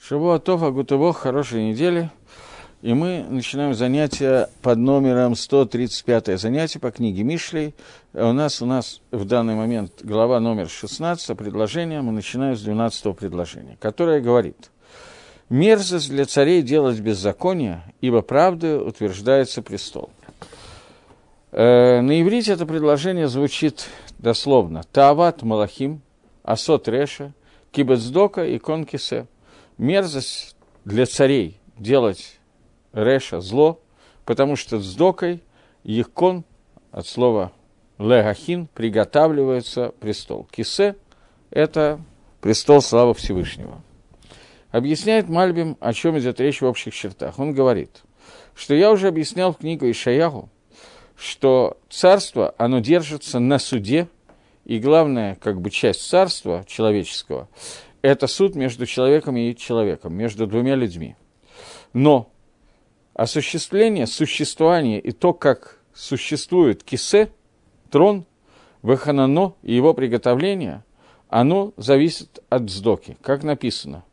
Шавуатов, Агутывох, хорошей недели. И мы начинаем занятие под номером 135 занятие по книге Мишлей. У нас, у нас в данный момент глава номер 16, предложение, мы начинаем с 12 предложения, которое говорит «Мерзость для царей делать беззаконие, ибо правдою утверждается престол». Э, на иврите это предложение звучит дословно «Таават Малахим, Асот Реша, Кибецдока и Конкисе» мерзость для царей делать реша зло, потому что с докой Ехкон, от слова легахин, приготавливается престол. Кисе – это престол славы Всевышнего. Объясняет Мальбим, о чем идет речь в общих чертах. Он говорит, что я уже объяснял в книгу Ишаягу, что царство, оно держится на суде, и главная как бы часть царства человеческого – это суд между человеком и человеком, между двумя людьми. Но осуществление, существование и то, как существует кисе, трон, выханано и его приготовление, оно зависит от сдоки, как написано.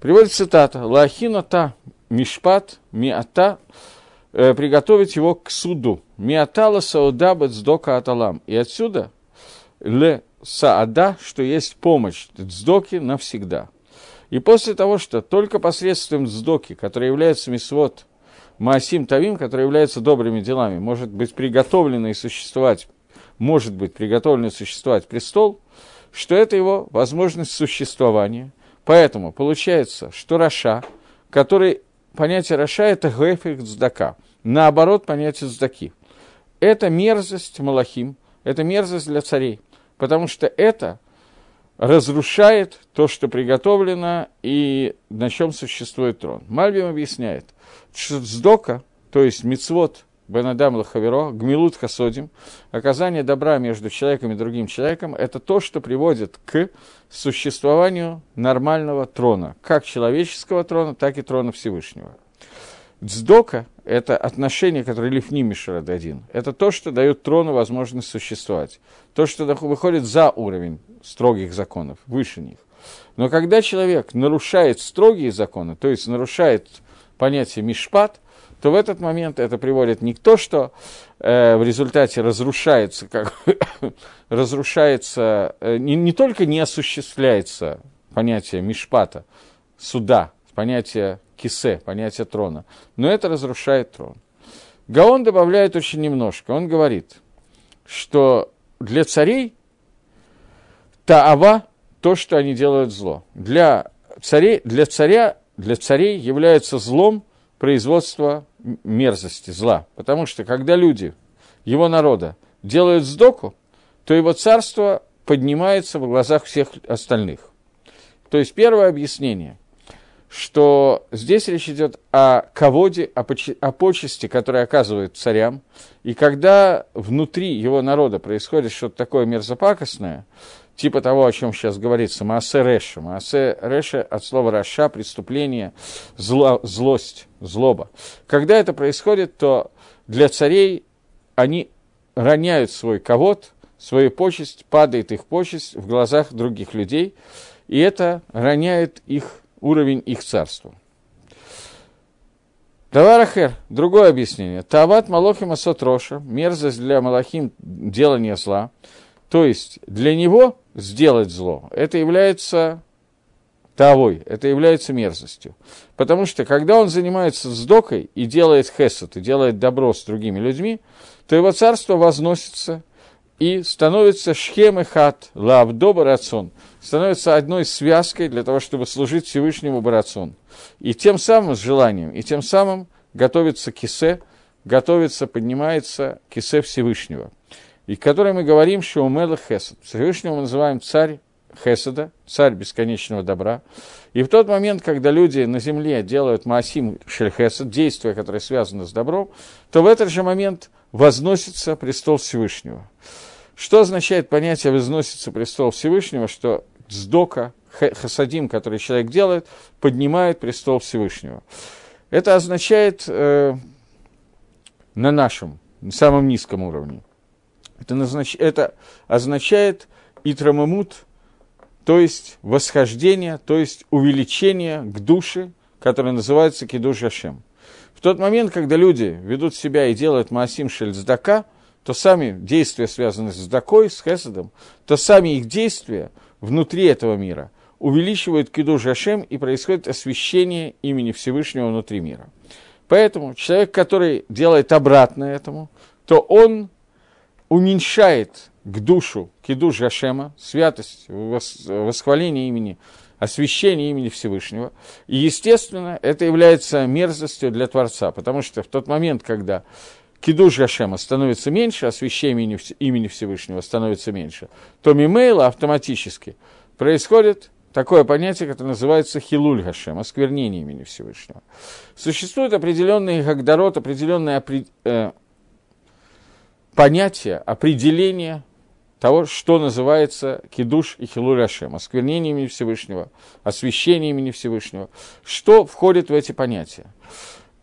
Приводит цитата. Лахина мишпат миата э, приготовить его к суду. Миатала сауда бацдока аталам. И отсюда לסעדה, что есть помощь цдоки навсегда. И после того, что только посредством цдоки, который является מצוות מעשים טובים, который является добрыми делами, может быть приготовлено и существовать, может быть приготовлено существовать престол, что это его возможность существования. Поэтому получается, что רשע, который, понятие רשע – это היפך צדקה, наоборот понятие цдаки. Это мерзость Малахим, это мерзость для царей – потому что это разрушает то, что приготовлено и на чем существует трон. Мальбим объясняет, что сдока, то есть мицвод Бенадам Лахаверо, Гмилут Хасодим, оказание добра между человеком и другим человеком, это то, что приводит к существованию нормального трона, как человеческого трона, так и трона Всевышнего. Дздока – это отношение, которое Лифни Мишарад один. Это то, что дает трону возможность существовать. То, что выходит за уровень строгих законов, выше них. Но когда человек нарушает строгие законы, то есть нарушает понятие мишпат, то в этот момент это приводит не к то, что э, в результате разрушается, как, разрушается э, не, не только не осуществляется понятие мишпата, суда, понятие кисе, понятие трона. Но это разрушает трон. Гаон добавляет очень немножко. Он говорит, что для царей таава то, что они делают зло. Для, царей, для, царя, для царей является злом производство мерзости, зла. Потому что когда люди, его народа, делают сдоку, то его царство поднимается в глазах всех остальных. То есть первое объяснение – что здесь речь идет о ководе, о, почи, о почести, которые оказывают царям, и когда внутри его народа происходит что-то такое мерзопакостное, типа того, о чем сейчас говорится, Маасе Реша. Маасе Реша от слова Раша, преступление, зло, злость, злоба. Когда это происходит, то для царей они роняют свой ковод, свою почесть, падает их почесть в глазах других людей, и это роняет их уровень их царства. Таварахер, другое объяснение. Тават Малохим Асот Роша, мерзость для Малахим делания зла. То есть для него сделать зло, это является тавой, это является мерзостью. Потому что когда он занимается сдокой и делает хесед, и делает добро с другими людьми, то его царство возносится и становится шхем и хат, лавдо рацион – становится одной связкой для того, чтобы служить Всевышнему Барацон. И тем самым с желанием, и тем самым готовится кисе, готовится, поднимается кисе Всевышнего. И который мы говорим, что умела Хесед. Всевышнего мы называем царь Хеседа, царь бесконечного добра. И в тот момент, когда люди на земле делают Маасим Шельхесед, действия, которые связаны с добром, то в этот же момент возносится престол Всевышнего. Что означает понятие «возносится престол Всевышнего», что Сдока, хасадим, который человек делает, поднимает престол Всевышнего. Это означает э, на нашем, на самом низком уровне. Это, назнач... это означает итрамамут то есть восхождение, то есть увеличение к душе, которое называется кидуш Ашем. В тот момент, когда люди ведут себя и делают маасим шельцдака, то сами действия, связанные с дакой, с хесадом, то сами их действия внутри этого мира увеличивают кидуш Ашем и происходит освящение имени Всевышнего внутри мира. Поэтому человек, который делает обратно этому, то он уменьшает к душу кидуш Ашема, святость, восхваление имени, освящение имени Всевышнего. И, естественно, это является мерзостью для Творца, потому что в тот момент, когда кидуш Ашема становится меньше, освящение имени Всевышнего становится меньше, то мимейла автоматически происходит такое понятие, которое называется хилуль Гашем, осквернение имени Всевышнего. Существует определенный гагдарот, определенное э, понятие, определение того, что называется кидуш и хилуль Гашем, осквернение имени Всевышнего, освящение имени Всевышнего. Что входит в эти понятия?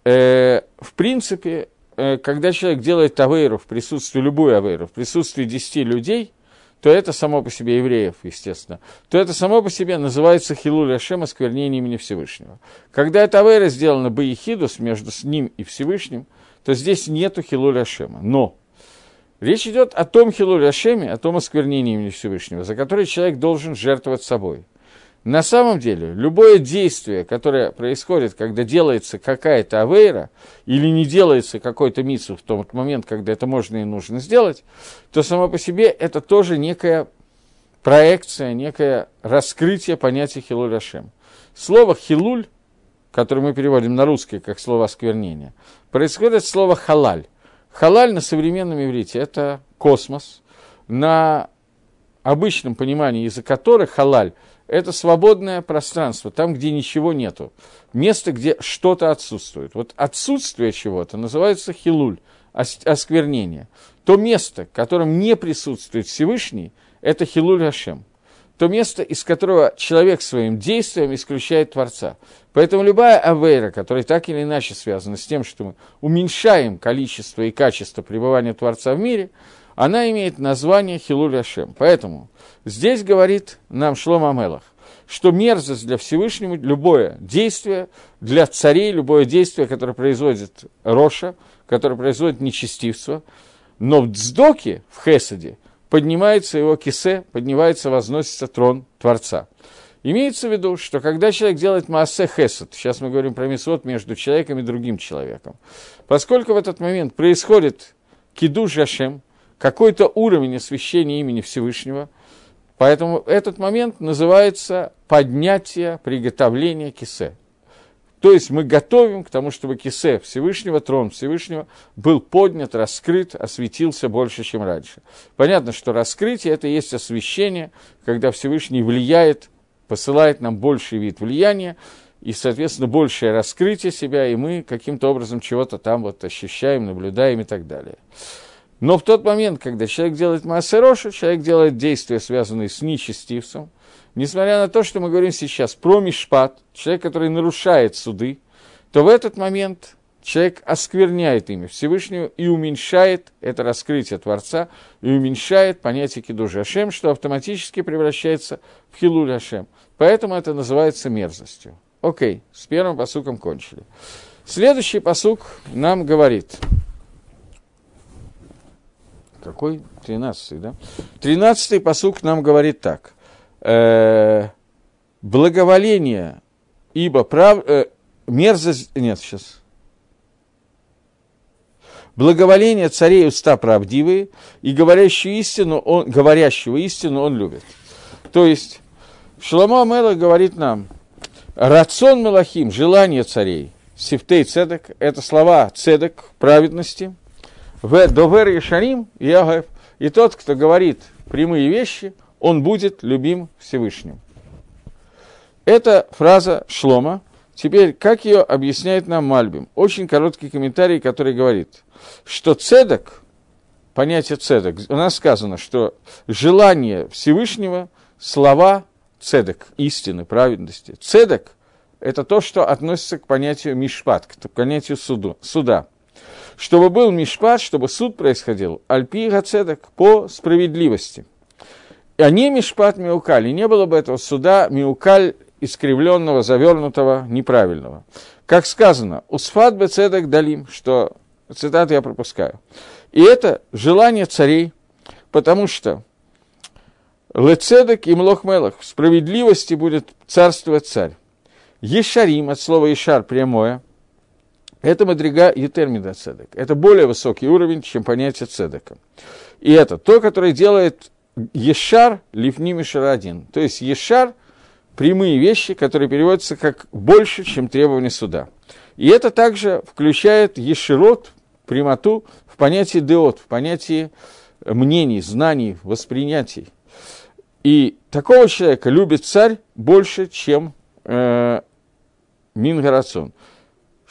Э, в принципе, когда человек делает авейру в присутствии, любую авейру, в присутствии десяти людей – то это само по себе евреев, естественно, то это само по себе называется хилуль Ашем, осквернение имени Всевышнего. Когда эта авера сделана баихидус между ним и Всевышним, то здесь нету хилуль Ашема. Но речь идет о том хилуль Ашеме, о том осквернении имени Всевышнего, за который человек должен жертвовать собой – на самом деле, любое действие, которое происходит, когда делается какая-то авейра, или не делается какой-то митсу в тот момент, когда это можно и нужно сделать, то само по себе это тоже некая проекция, некое раскрытие понятия хилуль Ашем. Слово хилуль, которое мы переводим на русский как слово осквернение, происходит от слова халаль. Халаль на современном иврите – это космос. На обычном понимании языка Торы халаль – это свободное пространство, там, где ничего нету. Место, где что-то отсутствует. Вот отсутствие чего-то называется хилуль, осквернение. То место, в котором не присутствует Всевышний, это хилуль Хашем. То место, из которого человек своим действием исключает Творца. Поэтому любая авейра, которая так или иначе связана с тем, что мы уменьшаем количество и качество пребывания Творца в мире, она имеет название Хилуль Ашем. Поэтому здесь говорит нам Шлом Амелах, что мерзость для Всевышнего, любое действие для царей, любое действие, которое производит Роша, которое производит нечестивство, но в Дздоке, в Хесаде, поднимается его кисе, поднимается, возносится трон Творца. Имеется в виду, что когда человек делает массе хесед, сейчас мы говорим про месот между человеком и другим человеком, поскольку в этот момент происходит киду жашем, какой-то уровень освящения имени Всевышнего. Поэтому этот момент называется поднятие, приготовление кисе. То есть мы готовим к тому, чтобы кисе Всевышнего, трон Всевышнего, был поднят, раскрыт, осветился больше, чем раньше. Понятно, что раскрытие – это есть освещение, когда Всевышний влияет, посылает нам больший вид влияния, и, соответственно, большее раскрытие себя, и мы каким-то образом чего-то там вот ощущаем, наблюдаем и так далее. Но в тот момент, когда человек делает массероша, человек делает действия, связанные с нечестивцем, несмотря на то, что мы говорим сейчас про мишпат, человек, который нарушает суды, то в этот момент человек оскверняет имя Всевышнего и уменьшает это раскрытие Творца, и уменьшает понятие Кидуша Ашем, что автоматически превращается в Хилуль Ашем. Поэтому это называется мерзостью. Окей, с первым посуком кончили. Следующий посук нам говорит – какой? Тринадцатый, да? Тринадцатый посук нам говорит так. Э, благоволение, ибо прав... Э, мерзость... Нет, сейчас. Благоволение царей уста правдивые, и говорящую истину он, говорящего истину он любит. То есть, Шламо Амела говорит нам, рацион Мелахим, желание царей, сифтей цедек, это слова цедек, праведности – в довер и шарим ягав. И тот, кто говорит прямые вещи, он будет любим Всевышним. Это фраза Шлома. Теперь, как ее объясняет нам Мальбим? Очень короткий комментарий, который говорит, что цедок, понятие цедок, у нас сказано, что желание Всевышнего, слова цедок, истины, праведности. Цедок – это то, что относится к понятию мишпат, к понятию суду, суда чтобы был мишпат, чтобы суд происходил, альпи гацедок, по справедливости. а не мишпат миукаль, и не было бы этого суда миукаль искривленного, завернутого, неправильного. Как сказано, усфат бецедек далим, что цитату я пропускаю. И это желание царей, потому что лецедек и млохмелах, в справедливости будет царствовать царь. Ешарим, от слова ешар, прямое, это мадрига етермида цедек. Это более высокий уровень, чем понятие цедека. И это то, которое делает ешар ливними один. То есть ешар – прямые вещи, которые переводятся как больше, чем требования суда. И это также включает еширот, прямоту, в понятии деот, в понятии мнений, знаний, воспринятий. И такого человека любит царь больше, чем э, Мингарацон.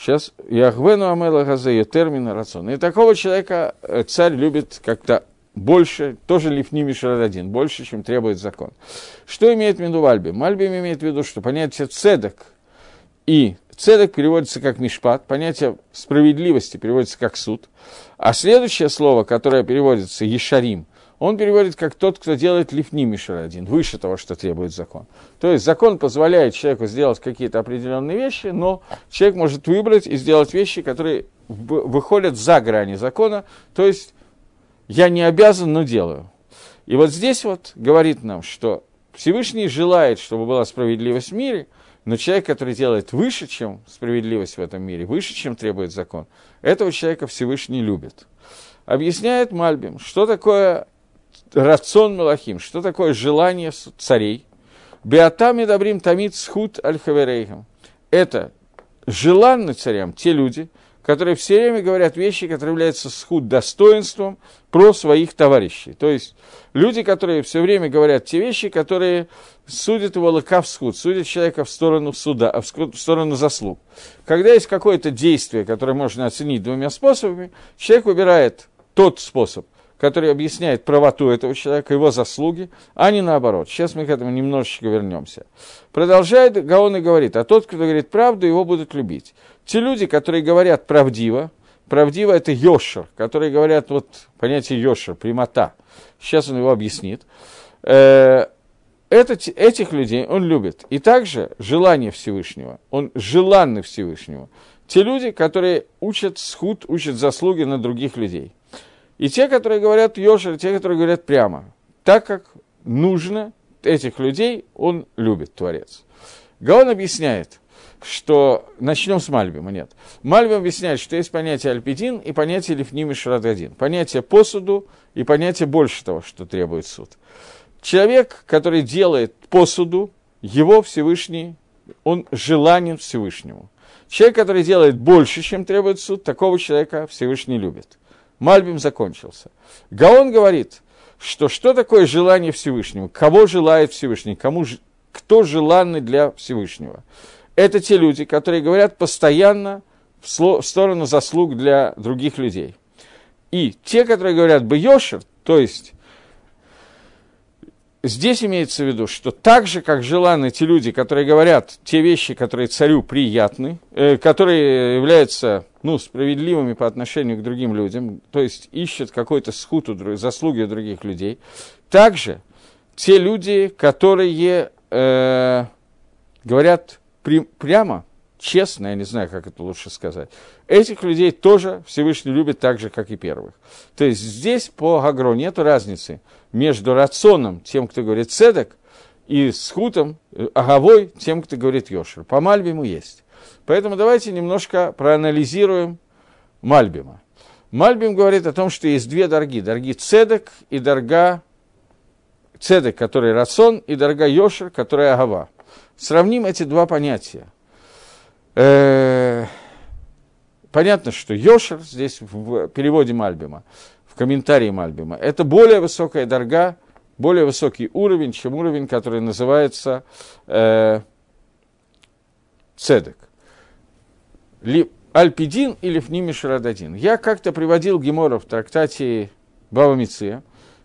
Сейчас Яхвену Амела Газея термин рацион. И такого человека э, царь любит как-то больше, тоже лифними один, больше, чем требует закон. Что имеет в виду Мальби? Мальби имеет в виду, что понятие цедок и цедок переводится как мишпат, понятие справедливости переводится как суд, а следующее слово, которое переводится ешарим, он переводит как тот, кто делает лифни мишер один, выше того, что требует закон. То есть закон позволяет человеку сделать какие-то определенные вещи, но человек может выбрать и сделать вещи, которые выходят за грани закона, то есть я не обязан, но делаю. И вот здесь вот говорит нам, что Всевышний желает, чтобы была справедливость в мире, но человек, который делает выше, чем справедливость в этом мире, выше, чем требует закон, этого человека Всевышний любит. Объясняет Мальбим, что такое рацион Малахим, что такое желание царей. Беатами добрим тамит схуд аль Это желанны царям те люди, которые все время говорят вещи, которые являются схуд достоинством про своих товарищей. То есть люди, которые все время говорят те вещи, которые судят его лыка в схуд, судят человека в сторону суда, в сторону заслуг. Когда есть какое-то действие, которое можно оценить двумя способами, человек выбирает тот способ – который объясняет правоту этого человека, его заслуги, а не наоборот. Сейчас мы к этому немножечко вернемся. Продолжает Гаон и говорит, а тот, кто говорит правду, его будут любить. Те люди, которые говорят правдиво, правдиво это йошер, которые говорят, вот понятие йошер, прямота. Сейчас он его объяснит. Э, это, этих людей он любит. И также желание Всевышнего, он желанный Всевышнего. Те люди, которые учат схуд, учат заслуги на других людей. И те, которые говорят Йошер, и те, которые говорят прямо. Так как нужно этих людей, он любит, Творец. Гаон объясняет, что... Начнем с Мальбима, нет. Мальбим объясняет, что есть понятие альпидин и понятие лифними шрададин. Понятие посуду и понятие больше того, что требует суд. Человек, который делает посуду, его Всевышний, он желанен Всевышнему. Человек, который делает больше, чем требует суд, такого человека Всевышний любит. Мальбим закончился. Гаон говорит, что что такое желание Всевышнего, кого желает Всевышний, кому, кто желанный для Всевышнего. Это те люди, которые говорят постоянно в сторону заслуг для других людей. И те, которые говорят «бьешер», то есть здесь имеется в виду, что так же, как желанны те люди, которые говорят те вещи, которые царю приятны, э, которые являются ну, справедливыми по отношению к другим людям, то есть ищут какой-то схуд у заслуги у других людей, также те люди, которые э, говорят при, прямо, честно, я не знаю, как это лучше сказать, этих людей тоже Всевышний любит так же, как и первых. То есть здесь по Гагро нет разницы между рационом, тем, кто говорит цедок, и схутом, э, аговой, тем, кто говорит йошер. По Мальбиму есть. Поэтому давайте немножко проанализируем Мальбима. Мальбим говорит о том, что есть две дорги. Дорги цедек и дорога цедек, который рацион, и дорога йошер, которая агава. Сравним эти два понятия. Э, понятно, что йошер здесь в переводе Мальбима, комментарии Мальбима, это более высокая дорога, более высокий уровень, чем уровень, который называется э, цедек. Ли, Альпидин или Фними Шарададин. Я как-то приводил Гемора в трактате Баба Миция,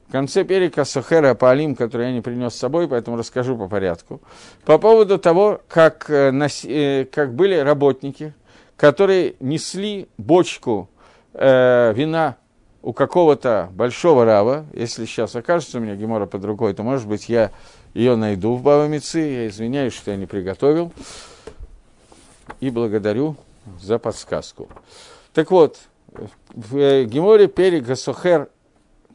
в конце перика Сахера Паалим, который я не принес с собой, поэтому расскажу по порядку, по поводу того, как, э, э, как были работники, которые несли бочку э, вина у какого-то большого рава, если сейчас окажется у меня Гемора под рукой, то, может быть, я ее найду в Бавамицы, я извиняюсь, что я не приготовил, и благодарю за подсказку. Так вот, в Геморе Перек Гасохер,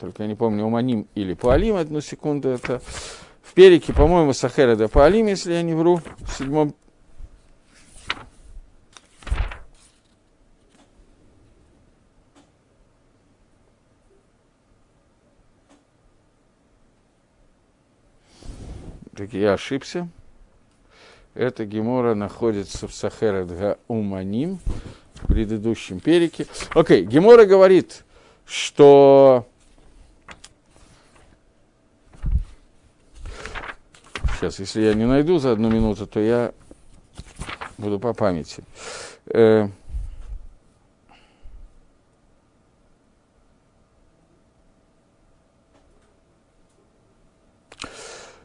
только я не помню, Уманим или Пуалим, одну секунду, это в Перике, по-моему, Сахер это Пуалим, если я не вру, в седьмом Так я ошибся. Эта гемора находится в Сахерет Уманим, в предыдущем перике. Окей, гемора говорит, что Сейчас, если я не найду за одну минуту, то я буду по памяти. Э,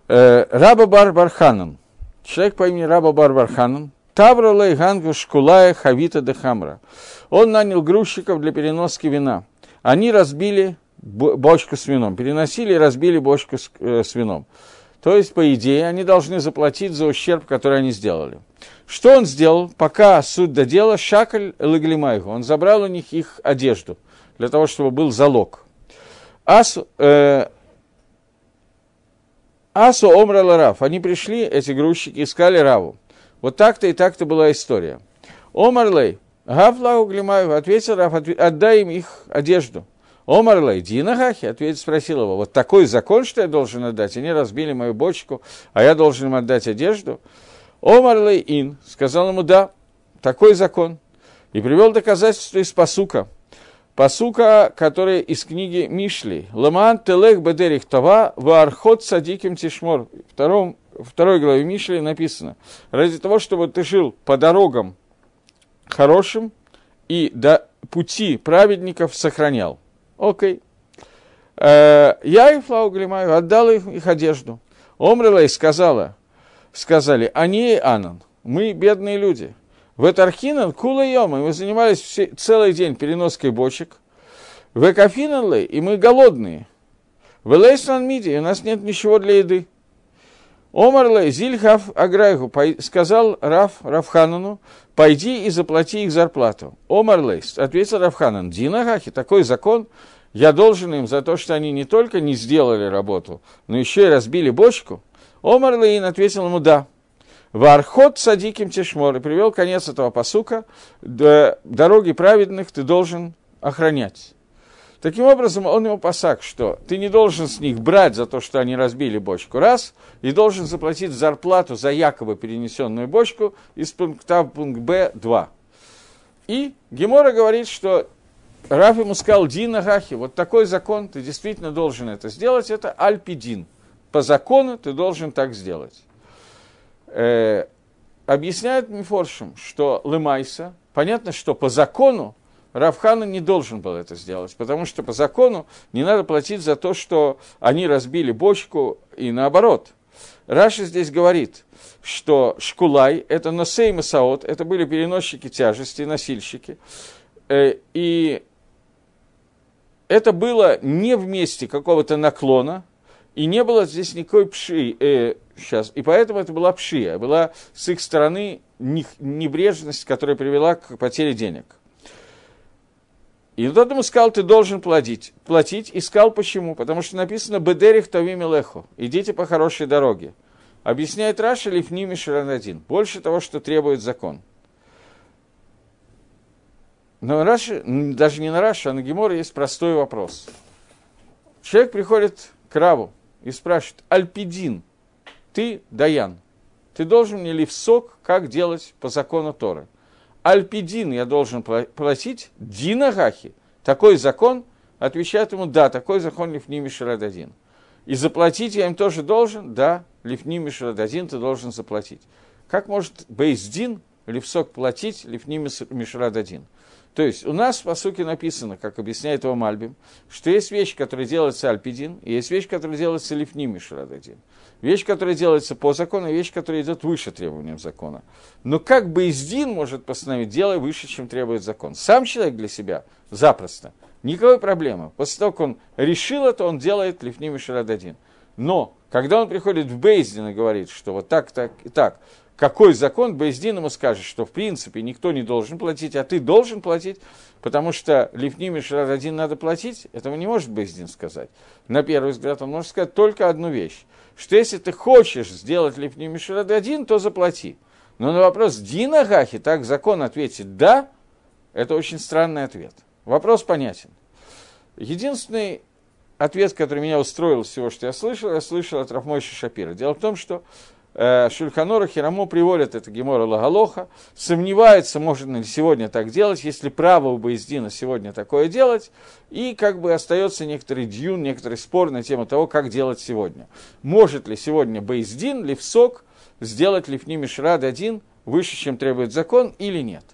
Раба Бар человек по имени Раба Бар Барханан, Тавра Лейгангу Шкулая Хавита де Хамра. Он нанял грузчиков для переноски вина. Они разбили бочку с вином, переносили и разбили бочку с, э, с вином. То есть, по идее, они должны заплатить за ущерб, который они сделали. Что он сделал, пока суд до дела, Шакаль Лаглимайгу, он забрал у них их одежду, для того, чтобы был залог. Ас, э, Асу омрала Раф. Они пришли, эти грузчики, искали Раву. Вот так-то и так-то была история. Омарлей, Гафлау Глимаев, ответил Раф, отдай им их одежду. Омарлей, Дина Гахи, ответил, спросил его, вот такой закон, что я должен отдать? Они разбили мою бочку, а я должен им отдать одежду. Омарлей Ин, сказал ему, да, такой закон. И привел доказательство из посука – Пасука, который из книги Мишли. Ламан телех бедерих това вархот садиким тишмор. В втором, второй главе Мишли написано. Ради того, чтобы ты жил по дорогам хорошим и до пути праведников сохранял. Окей. Э, я и Флау Глимаю отдал их, их одежду. Омрилай сказала, сказали, они и Анан, мы бедные люди – в Этархинан кула йома, мы занимались все, целый день переноской бочек. В Экафинанле, и мы голодные. В Элейсан Миди, у нас нет ничего для еды. Омарле Зильхав Аграйху сказал Раф Рафханану, пойди и заплати их зарплату. Омарле, ответил Рафханан, Динагахи, такой закон, я должен им за то, что они не только не сделали работу, но еще и разбили бочку. Омарлейн ответил ему, да. Вархот садиким тишмор. И привел конец этого посука. Дороги праведных ты должен охранять. Таким образом, он ему посак, что ты не должен с них брать за то, что они разбили бочку, раз, и должен заплатить зарплату за якобы перенесенную бочку из пункта в пункт Б, 2. И Гемора говорит, что Раф ему сказал, Дина Гахи, вот такой закон, ты действительно должен это сделать, это Альпидин. По закону ты должен так сделать э, объясняет Мифоршим, что Лымайса, понятно, что по закону Равхана не должен был это сделать, потому что по закону не надо платить за то, что они разбили бочку и наоборот. Раша здесь говорит, что Шкулай – это Носей Масаот, это были переносчики тяжести, носильщики, э, и это было не в месте какого-то наклона, и не было здесь никакой пши, э, сейчас, и поэтому это была пшия, была с их стороны небрежность, которая привела к потере денег. И тот ему сказал, ты должен платить. Платить. И сказал, почему? Потому что написано «Бедерих тавим леху» – «Идите по хорошей дороге». Объясняет Раша Лифними один. Больше того, что требует закон. Но Раша, даже не на Раша, а на Гемора есть простой вопрос. Человек приходит к Раву, и спрашивает, Альпидин, ты Даян, ты должен мне лифсок, как делать по закону Торы? Альпидин я должен платить, Дина Гахи, такой закон, отвечает ему, да, такой закон Лифними Шарададин. И заплатить я им тоже должен, да, Лифними Шарададин ты должен заплатить. Как может Бейздин Лифсок платить Лифними Мишрададин? То есть у нас в посуке написано, как объясняет его Мальбим, что есть вещь, которая делается альпидин, и есть вещь, которая делается лифними шрададин. Вещь, которая делается по закону, и вещь, которая идет выше требованиям закона. Но как бы издин может постановить дело выше, чем требует закон. Сам человек для себя запросто Никакой проблемы. После того, как он решил это, он делает лифним один. Но, когда он приходит в Бейздин и говорит, что вот так, так и так, какой закон, Бейздин ему скажет, что в принципе никто не должен платить, а ты должен платить, потому что Лифним один надо платить, этого не может Бейздин сказать. На первый взгляд он может сказать только одну вещь, что если ты хочешь сделать Лифним один, то заплати. Но на вопрос Дина Гахи так закон ответит «да», это очень странный ответ. Вопрос понятен. Единственный ответ, который меня устроил всего, что я слышал, я слышал от Рафмойши Шапира. Дело в том, что Шульханора Хирамо приводят это Гемора Лагалоха, сомневается, можно ли сегодня так делать, если право у Боездина сегодня такое делать, и как бы остается некоторый дьюн, некоторый спор на тему того, как делать сегодня. Может ли сегодня Боездин, Левсок, сделать Лифни Мишрад один выше, чем требует закон, или нет.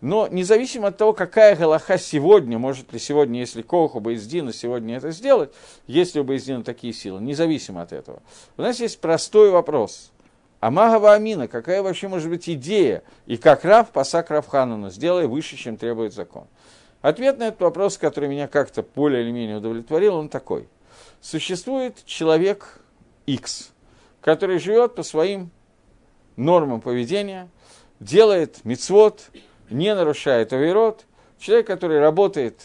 Но независимо от того, какая галаха сегодня, может ли сегодня, если Коху Бейздина сегодня это сделать, есть ли у Бейздина такие силы, независимо от этого. У нас есть простой вопрос. Амагава Амина, какая вообще может быть идея, и как Рав пасак Равханану, сделай выше, чем требует закон. Ответ на этот вопрос, который меня как-то более или менее удовлетворил, он такой. Существует человек X, который живет по своим нормам поведения, делает мицвод, не нарушает авирот, человек, который работает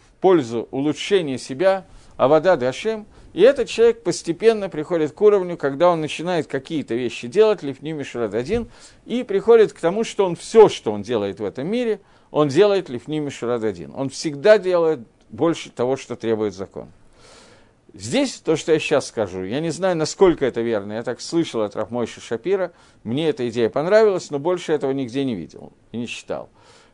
в пользу улучшения себя, а вода дашем, и этот человек постепенно приходит к уровню, когда он начинает какие-то вещи делать, лифним мишрад один, и приходит к тому, что он все, что он делает в этом мире, он делает лифним мишрад один. Он всегда делает больше того, что требует закон. Здесь то, что я сейчас скажу, я не знаю, насколько это верно, я так слышал от Рафмойши Шапира, мне эта идея понравилась, но больше этого нигде не видел и не читал.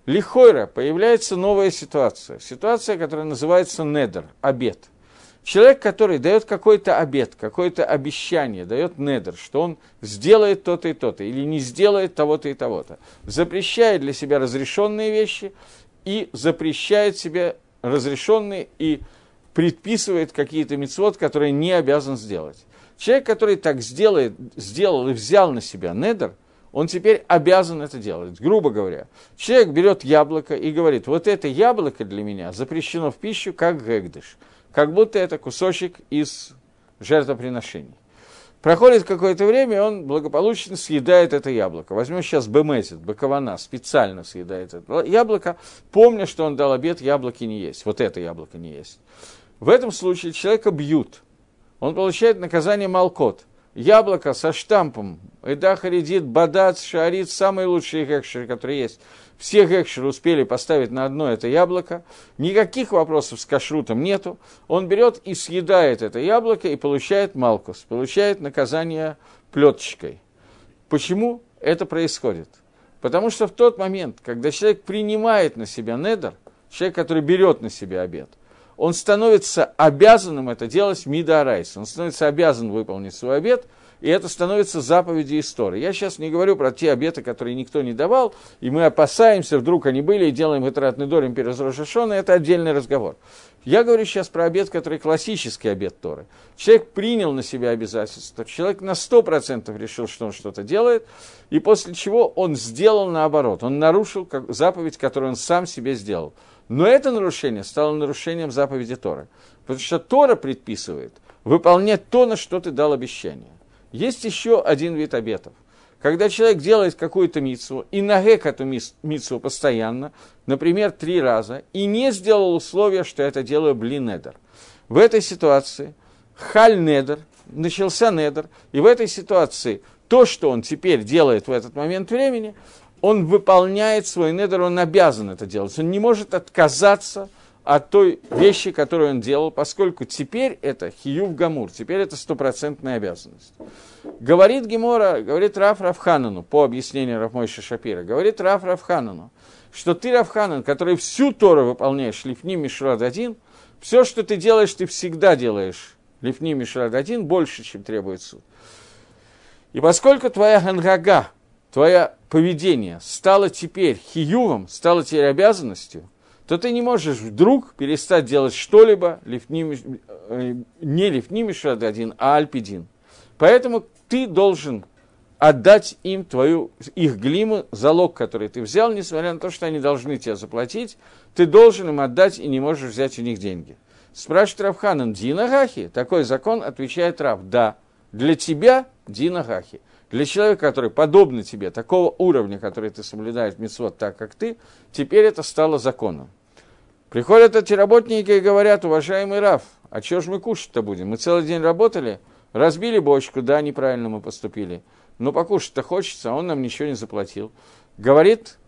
Лихойра появляется новая ситуация, ситуация, которая называется недер, обед. Человек, который дает какой-то обед, какое-то обещание, дает недер, что он сделает то-то и то-то, или не сделает того-то и того-то, запрещает для себя разрешенные вещи и запрещает себе разрешенные и предписывает какие-то мецвод, которые не обязан сделать. Человек, который так сделает, сделал и взял на себя недер, он теперь обязан это делать. Грубо говоря, человек берет яблоко и говорит, вот это яблоко для меня запрещено в пищу, как гэгдыш, как будто это кусочек из жертвоприношений. Проходит какое-то время, он благополучно съедает это яблоко. Возьмем сейчас бемезит, бакована, специально съедает это яблоко, помня, что он дал обед, яблоки не есть. Вот это яблоко не есть. В этом случае человека бьют. Он получает наказание Малкот. Яблоко со штампом. Эда Харидит, Бадац, Шарит, самые лучшие гекшеры, которые есть. Все гекшеры успели поставить на одно это яблоко. Никаких вопросов с кашрутом нету. Он берет и съедает это яблоко и получает Малкус. Получает наказание плеточкой. Почему это происходит? Потому что в тот момент, когда человек принимает на себя недер, человек, который берет на себя обед, он становится обязанным это делать мидарайс, он становится обязан выполнить свой обет, и это становится заповедью истории. Я сейчас не говорю про те обеты, которые никто не давал, и мы опасаемся, вдруг они были, и делаем это Дорим перед Рошашоной, это отдельный разговор. Я говорю сейчас про обет, который классический обет Торы. Человек принял на себя обязательства, человек на 100% решил, что он что-то делает, и после чего он сделал наоборот, он нарушил заповедь, которую он сам себе сделал – но это нарушение стало нарушением заповеди Торы. Потому что Тора предписывает выполнять то, на что ты дал обещание. Есть еще один вид обетов. Когда человек делает какую-то митсу и нагек эту митсу постоянно, например, три раза, и не сделал условия, что это делаю блинедер. В этой ситуации халь недер, начался недер, и в этой ситуации то, что он теперь делает в этот момент времени, он выполняет свой недер, он обязан это делать. Он не может отказаться от той вещи, которую он делал, поскольку теперь это хиюв гамур, теперь это стопроцентная обязанность. Говорит Гемора, говорит Раф Рафханану, по объяснению Рафмойши Шапира, говорит Раф Рафханану, что ты, Рафханан, который всю Тору выполняешь, лифни Мишрад один, все, что ты делаешь, ты всегда делаешь лифни Мишрад один больше, чем требует суд. И поскольку твоя гангага, твое поведение стало теперь хиювом, стало теперь обязанностью, то ты не можешь вдруг перестать делать что-либо, э, не лифнимиш один, а альпидин. Поэтому ты должен отдать им твою, их глиму, залог, который ты взял, несмотря на то, что они должны тебе заплатить, ты должен им отдать и не можешь взять у них деньги. Спрашивает Равханан, Дина Гахи? Такой закон, отвечает Рав, да. Для тебя Дина Гахи. Для человека, который подобный тебе, такого уровня, который ты соблюдаешь митцвот так, как ты, теперь это стало законом. Приходят эти работники и говорят, уважаемый Раф, а что же мы кушать-то будем? Мы целый день работали, разбили бочку, да, неправильно мы поступили, но покушать-то хочется, а он нам ничего не заплатил. Говорит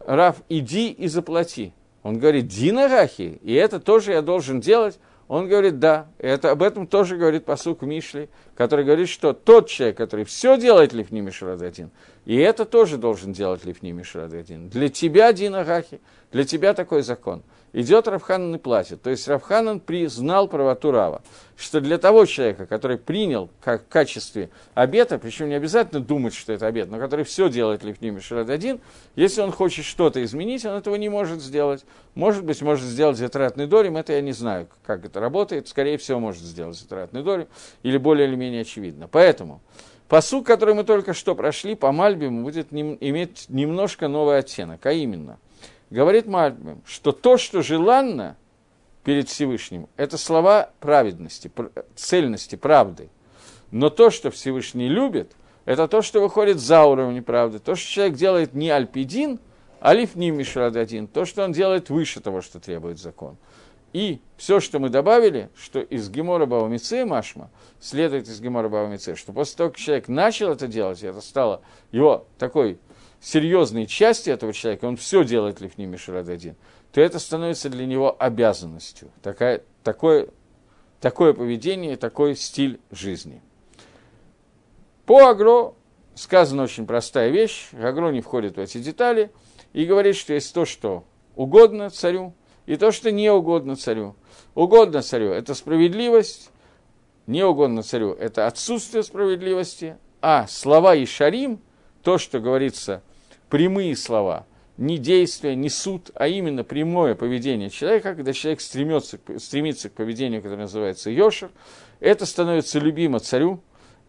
Раф, иди и заплати. Он говорит, Дина Рахи, и это тоже я должен делать, он говорит, да, это, об этом тоже говорит посук Мишли, который говорит, что тот человек, который все делает Лифни Мишрададин, и это тоже должен делать Лифни Мишрададин. Для тебя, Дина Гахи, для тебя такой закон – идет Равханан и платит. То есть Равханан признал правоту Рава, что для того человека, который принял как в качестве обета, причем не обязательно думать, что это обет, но который все делает Лифним Шират один, если он хочет что-то изменить, он этого не может сделать. Может быть, может сделать затратный дорим, это я не знаю, как это работает, скорее всего, может сделать затратный дорим, или более или менее очевидно. Поэтому посук, который мы только что прошли по Мальбе, будет иметь немножко новый оттенок, а именно – говорит Мальбим, что то, что желанно перед Всевышним, это слова праведности, цельности, правды. Но то, что Всевышний любит, это то, что выходит за уровень правды. То, что человек делает не альпидин, а лифним мишрададин, то, что он делает выше того, что требует закон. И все, что мы добавили, что из Гемора Баумице Машма, следует из Гемора Баумице, что после того, как человек начал это делать, это стало его такой серьезные части этого человека, он все делает Лифними Ширададин, то это становится для него обязанностью. Такая, такое, такое поведение, такой стиль жизни. По Агро сказана очень простая вещь, Агро не входит в эти детали, и говорит, что есть то, что угодно царю, и то, что не угодно царю. Угодно царю – это справедливость, не угодно царю – это отсутствие справедливости, а слова и шарим, то, что говорится прямые слова, не действия, не суд, а именно прямое поведение человека, когда человек стремится, стремится к поведению, которое называется йошер, это становится любимо царю,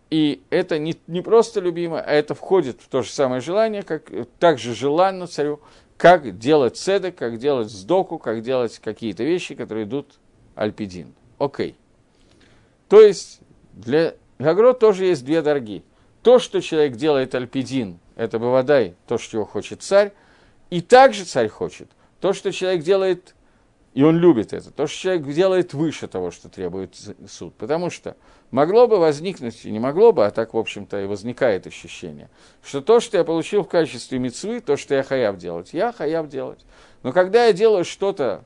и это не, не просто любимо, а это входит в то же самое желание, как также желанно царю, как делать цедек, как делать сдоку, как делать какие-то вещи, которые идут альпидин. Окей. То есть для Гагро тоже есть две дороги. То, что человек делает альпидин, это Бавадай, то, что его хочет царь, и также царь хочет. То, что человек делает, и он любит это, то, что человек делает выше того, что требует суд. Потому что могло бы возникнуть, и не могло бы, а так, в общем-то, и возникает ощущение, что то, что я получил в качестве мецвы, то, что я хаяв делать, я хаяв делать. Но когда я делаю что-то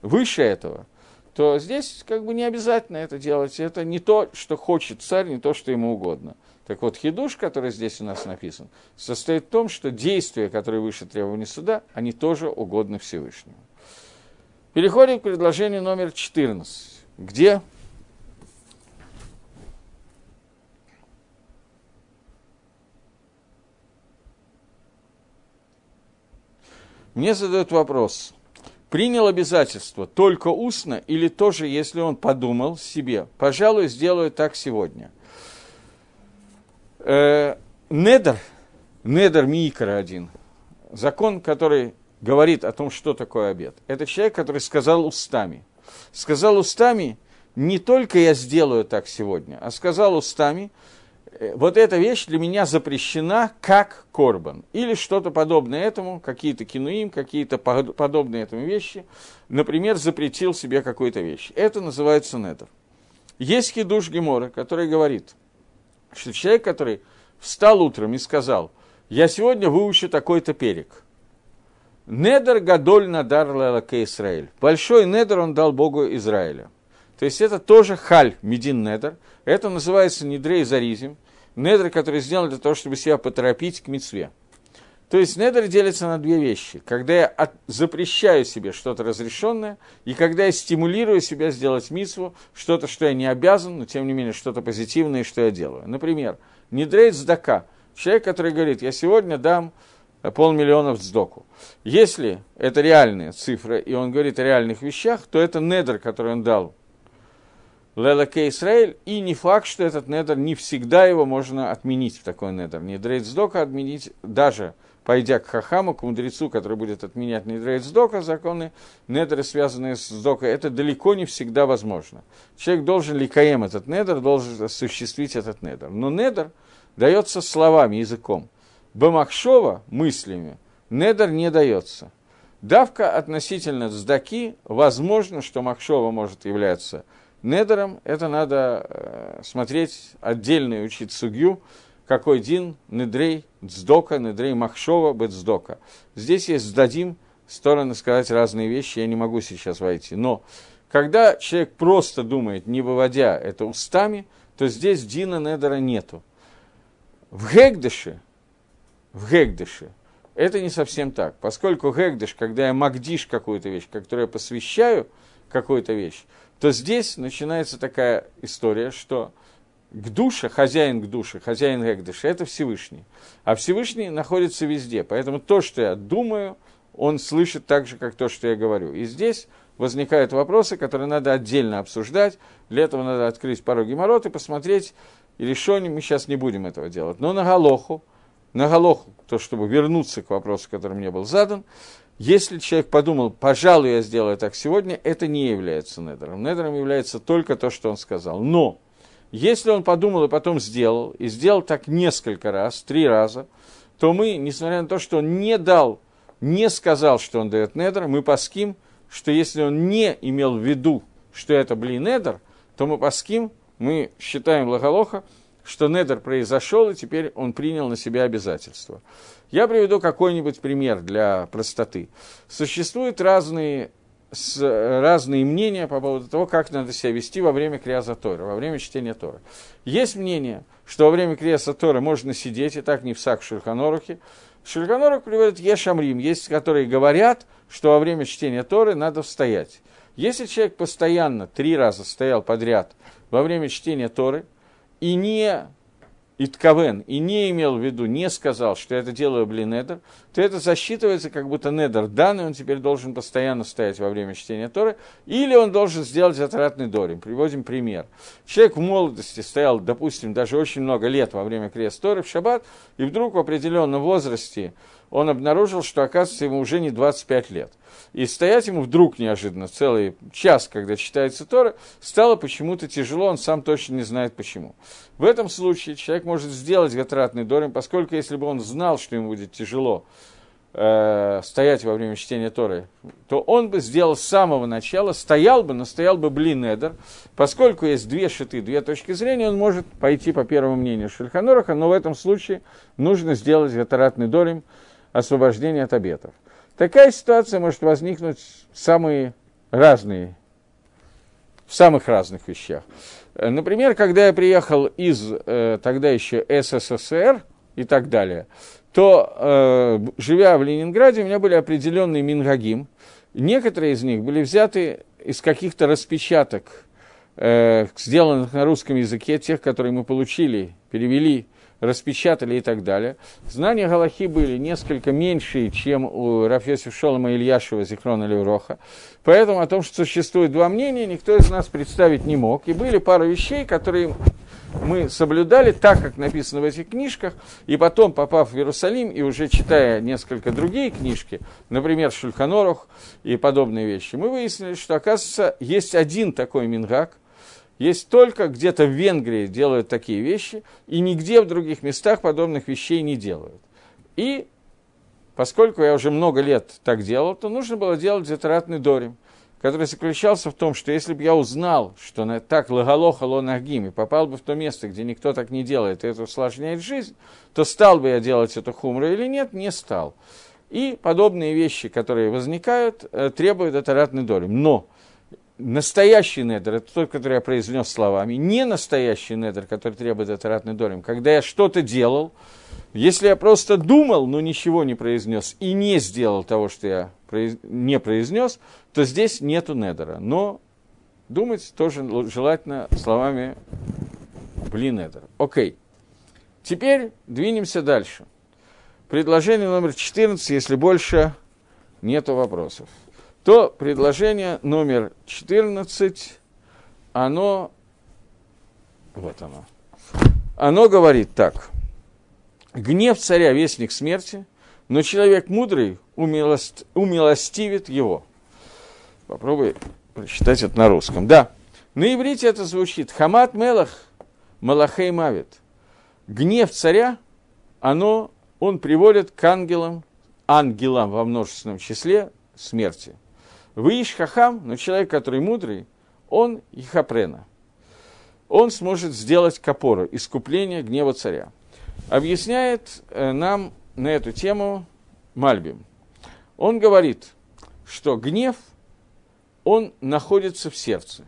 выше этого, то здесь как бы не обязательно это делать. Это не то, что хочет царь, не то, что ему угодно. Так вот, хидуш, который здесь у нас написан, состоит в том, что действия, которые выше требований суда, они тоже угодны Всевышнему. Переходим к предложению номер 14, где? Мне задают вопрос, принял обязательство только устно или тоже, если он подумал себе, пожалуй, сделаю так сегодня – недер, недер Микра один, закон, который говорит о том, что такое обед. Это человек, который сказал устами. Сказал устами, не только я сделаю так сегодня, а сказал устами, э, вот эта вещь для меня запрещена как корбан. Или что-то подобное этому, какие-то кинуим, какие-то подобные этому вещи. Например, запретил себе какую-то вещь. Это называется недер. Есть хидуш Гемора, который говорит – что человек, который встал утром и сказал, я сегодня выучу такой-то перек. Недер гадоль надар лалаке Израиль. Большой недер он дал Богу Израиля. То есть это тоже халь, медин недер. Это называется недрей заризим. Недер, который сделан для того, чтобы себя поторопить к мецве. То есть недер делится на две вещи. Когда я от, запрещаю себе что-то разрешенное, и когда я стимулирую себя сделать митсву, что-то, что я не обязан, но тем не менее что-то позитивное, что я делаю. Например, недрей сдака. Человек, который говорит, я сегодня дам полмиллиона в сдоку. Если это реальные цифры, и он говорит о реальных вещах, то это недер, который он дал Лелаке Исраэль, и не факт, что этот недер, не всегда его можно отменить в такой недер. Не дрейдсдока отменить, даже пойдя к хахаму, к мудрецу, который будет отменять не дрейдсдока, законы, недеры, связанные с сдокой, это далеко не всегда возможно. Человек должен ликаем этот недер, должен осуществить этот недер. Но недер дается словами, языком. Бамахшова, мыслями, недер не дается. Давка относительно сдаки, возможно, что Махшова может являться недером, это надо э, смотреть отдельно и учить сугью, какой дин, недрей, дздока, недрей махшова, бетздока. Здесь есть сдадим, стороны сказать разные вещи, я не могу сейчас войти. Но когда человек просто думает, не выводя это устами, то здесь дина недера нету. В Гегдыше, в Гегдыше, это не совсем так, поскольку Гегдыш, когда я магдиш какую-то вещь, которую я посвящаю какую-то вещь, то здесь начинается такая история, что к душе, хозяин к душе, хозяин Гэгдыша, это Всевышний. А Всевышний находится везде. Поэтому то, что я думаю, он слышит так же, как то, что я говорю. И здесь возникают вопросы, которые надо отдельно обсуждать. Для этого надо открыть пороги морот и посмотреть. И решение мы сейчас не будем этого делать. Но на Галоху, на Галоху, то, чтобы вернуться к вопросу, который мне был задан, если человек подумал, пожалуй, я сделаю так сегодня, это не является недером. Недером является только то, что он сказал. Но, если он подумал и потом сделал, и сделал так несколько раз, три раза, то мы, несмотря на то, что он не дал, не сказал, что он дает недер, мы паским, что если он не имел в виду, что это блин недер, то мы паским, мы считаем лаголоха, что недер произошел, и теперь он принял на себя обязательства. Я приведу какой-нибудь пример для простоты. Существуют разные, с, разные мнения по поводу того, как надо себя вести во время криаза Тора, во время чтения Тора. Есть мнение, что во время криаза Тора можно сидеть, и так не в сак Шульханорухе. Шульханорух приводит Ешамрим, есть которые говорят, что во время чтения Торы надо встоять. Если человек постоянно три раза стоял подряд во время чтения Торы и не Итковен и не имел в виду, не сказал, что я это делаю блинедер, то это засчитывается как будто недер данный, он теперь должен постоянно стоять во время чтения Торы, или он должен сделать затратный дорим. Приводим пример. Человек в молодости стоял, допустим, даже очень много лет во время крест Торы в шаббат, и вдруг в определенном возрасте он обнаружил, что, оказывается, ему уже не 25 лет. И стоять ему вдруг неожиданно целый час, когда читается Тора, стало почему-то тяжело, он сам точно не знает почему. В этом случае человек может сделать гатратный дорим, поскольку если бы он знал, что ему будет тяжело э, стоять во время чтения Торы, то он бы сделал с самого начала, стоял бы, но стоял бы блин Эдер, поскольку есть две шиты, две точки зрения, он может пойти по первому мнению Шельханораха, но в этом случае нужно сделать гатаратный дорим, освобождение от обетов. Такая ситуация может возникнуть в самые разные, в самых разных вещах. Например, когда я приехал из э, тогда еще СССР и так далее, то, э, живя в Ленинграде, у меня были определенные мингагим. Некоторые из них были взяты из каких-то распечаток, э, сделанных на русском языке, тех, которые мы получили, перевели распечатали и так далее. Знания Галахи были несколько меньшие, чем у Рафьосиф Шолома Ильяшева Зикрона Левроха. Поэтому о том, что существует два мнения, никто из нас представить не мог. И были пара вещей, которые мы соблюдали так, как написано в этих книжках, и потом, попав в Иерусалим и уже читая несколько другие книжки, например, Шульханорух и подобные вещи, мы выяснили, что, оказывается, есть один такой мингак – есть только где-то в Венгрии делают такие вещи, и нигде в других местах подобных вещей не делают. И поскольку я уже много лет так делал, то нужно было делать зетаратный дорим, который заключался в том, что если бы я узнал, что так лагалоха лонагим, и попал бы в то место, где никто так не делает, и это усложняет жизнь, то стал бы я делать эту хумру или нет, не стал. И подобные вещи, которые возникают, э, требуют этаратный дорим. Но настоящий недер, это тот, который я произнес словами, не настоящий недер, который требует атаратный дорим, когда я что-то делал, если я просто думал, но ничего не произнес и не сделал того, что я не произнес, то здесь нету недера. Но думать тоже желательно словами блин недер. Окей. Теперь двинемся дальше. Предложение номер 14, если больше нету вопросов то предложение номер 14, оно Вот оно. Оно говорит так. Гнев царя – вестник смерти, но человек мудрый умилост, умилостивит его. Попробуй прочитать это на русском. Да, на иврите это звучит. Хамат мелах малахей мавит. Гнев царя, оно, он приводит к ангелам, ангелам во множественном числе смерти. Выиш хахам, но человек, который мудрый, он ихапрена. Он сможет сделать капору, искупление гнева царя. Объясняет э, нам на эту тему Мальбим. Он говорит, что гнев, он находится в сердце.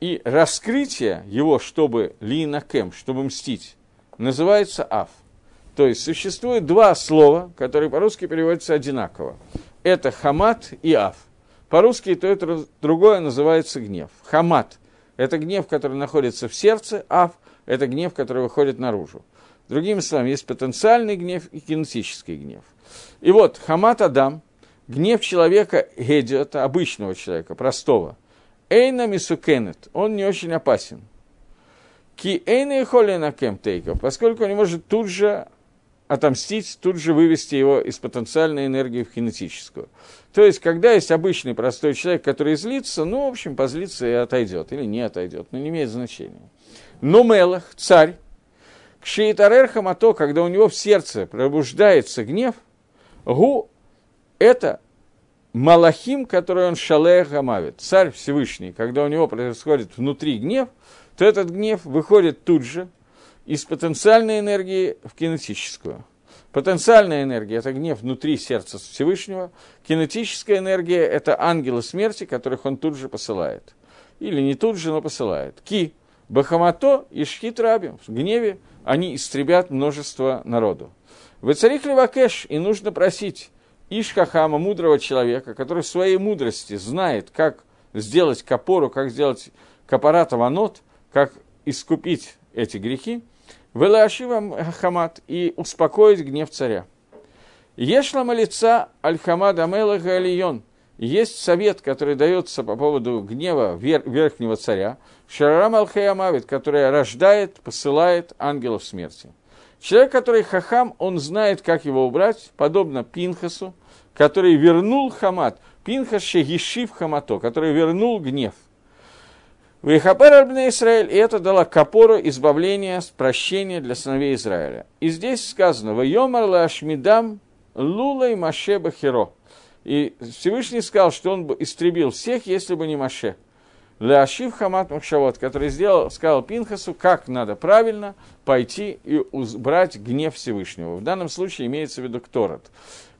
И раскрытие его, чтобы линакем, чтобы мстить, называется аф. То есть существует два слова, которые по-русски переводятся одинаково. Это хамат и аф. По-русски то это другое называется гнев. Хамат – это гнев, который находится в сердце, аф – это гнев, который выходит наружу. Другими словами, есть потенциальный гнев и кинетический гнев. И вот хамат Адам, гнев человека гедиота, обычного человека, простого. Эйна мисукенет, он не очень опасен. Ки эйна и холина кемтейка, поскольку он не может тут же отомстить, тут же вывести его из потенциальной энергии в кинетическую. То есть, когда есть обычный простой человек, который злится, ну, в общем, позлится и отойдет, или не отойдет, но не имеет значения. Но Мелах, царь, Кшиитарер хамато, когда у него в сердце пробуждается гнев, гу – это Малахим, который он шалех гамавит, царь Всевышний, когда у него происходит внутри гнев, то этот гнев выходит тут же из потенциальной энергии в кинетическую. Потенциальная энергия – это гнев внутри сердца Всевышнего. Кинетическая энергия – это ангелы смерти, которых он тут же посылает. Или не тут же, но посылает. Ки – Бахамато и Шхит Рабим. В гневе они истребят множество народу. В царих Левакеш и нужно просить Ишхахама, мудрого человека, который в своей мудрости знает, как сделать капору, как сделать капарата ванот, как искупить эти грехи – Велашива Хамат и успокоить гнев царя. Ешлама лица Аль-Хамад Амелах Алион. Есть совет, который дается по поводу гнева вер- верхнего царя, Шарарам Алхаямавит, который рождает, посылает ангелов смерти. Человек, который хахам, он знает, как его убрать, подобно Пинхасу, который вернул хамат. Пинхас Шегишив хамато, который вернул гнев. Вихапер Альбне Израиль, и это дало капору избавления, прощения для сыновей Израиля. И здесь сказано, «Вайомар лашмидам лулай маше бахиро». И Всевышний сказал, что он бы истребил всех, если бы не Маше. Ляшив Хамат Махшавот, который сделал, сказал Пинхасу, как надо правильно пойти и убрать гнев Всевышнего. В данном случае имеется в виду Кторот.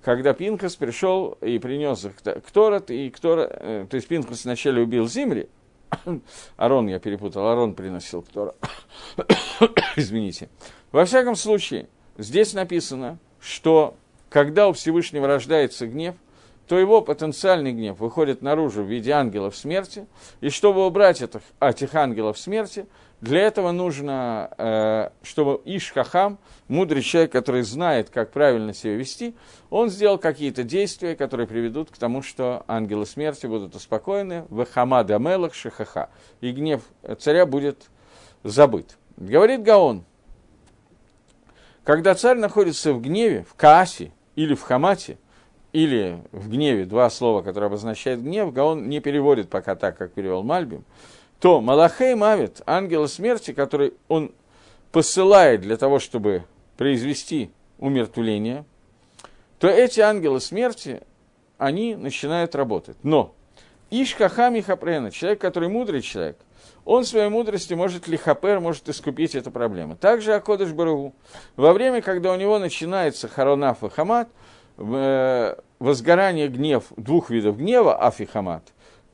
Когда Пинхас пришел и принес Кторот, и Кторот, э, то есть Пинхас вначале убил Зимри, Арон я перепутал, Арон приносил Ктора. Извините. Во всяком случае, здесь написано, что когда у Всевышнего рождается гнев, то его потенциальный гнев выходит наружу в виде ангелов смерти, и чтобы убрать этих, этих ангелов смерти, для этого нужно, э, чтобы Ишхахам, мудрый человек, который знает, как правильно себя вести, он сделал какие-то действия, которые приведут к тому, что ангелы смерти будут успокоены, в Хамада Мелах Шахаха, и гнев царя будет забыт. Говорит Гаон, когда царь находится в гневе, в Каасе или в Хамате, или в гневе, два слова, которые обозначают гнев, Гаон не переводит пока так, как перевел Мальбим, то Малахей Мавит, ангела смерти, который он посылает для того, чтобы произвести умертвление, то эти ангелы смерти, они начинают работать. Но Ишхахам Хапрена, человек, который мудрый человек, он своей мудростью может лихапер, может искупить эту проблему. Также Акодыш Барагу. Во время, когда у него начинается харонаф и хамат, э, возгорание гнев, двух видов гнева, аф и хамат,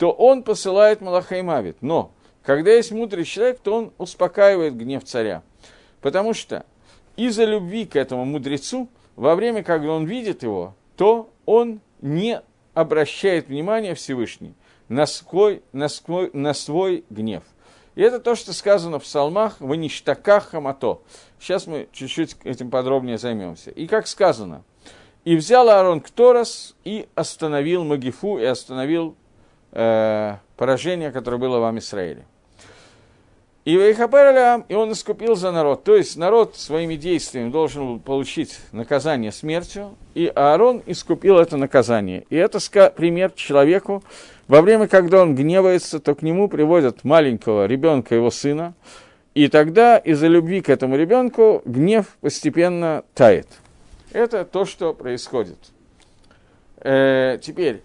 то он посылает Малахаймавит. Но когда есть мудрый человек, то он успокаивает гнев царя. Потому что из-за любви к этому мудрецу, во время, когда он видит его, то он не обращает внимания Всевышний на свой, на свой, на свой гнев. И это то, что сказано в псалмах в ништаках хамато. Сейчас мы чуть-чуть этим подробнее займемся. И как сказано, и взял Аарон Кторос и остановил Магифу, и остановил э, поражение, которое было в Амисраиле. И Вейхапералям, и он искупил за народ. То есть народ своими действиями должен был получить наказание смертью, и Аарон искупил это наказание. И это пример человеку, во время, когда он гневается, то к нему приводят маленького ребенка, его сына, и тогда из-за любви к этому ребенку гнев постепенно тает. Это то, что происходит. Э, теперь,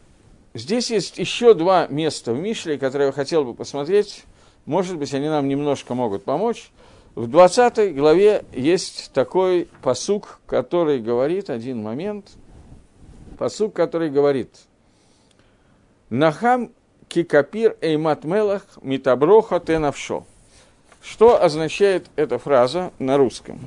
здесь есть еще два места в Мишле, которые я хотел бы посмотреть может быть, они нам немножко могут помочь. В 20 главе есть такой посук, который говорит, один момент, посук, который говорит, Нахам кикапир эймат мелах митаброха тенавшо. Что означает эта фраза на русском?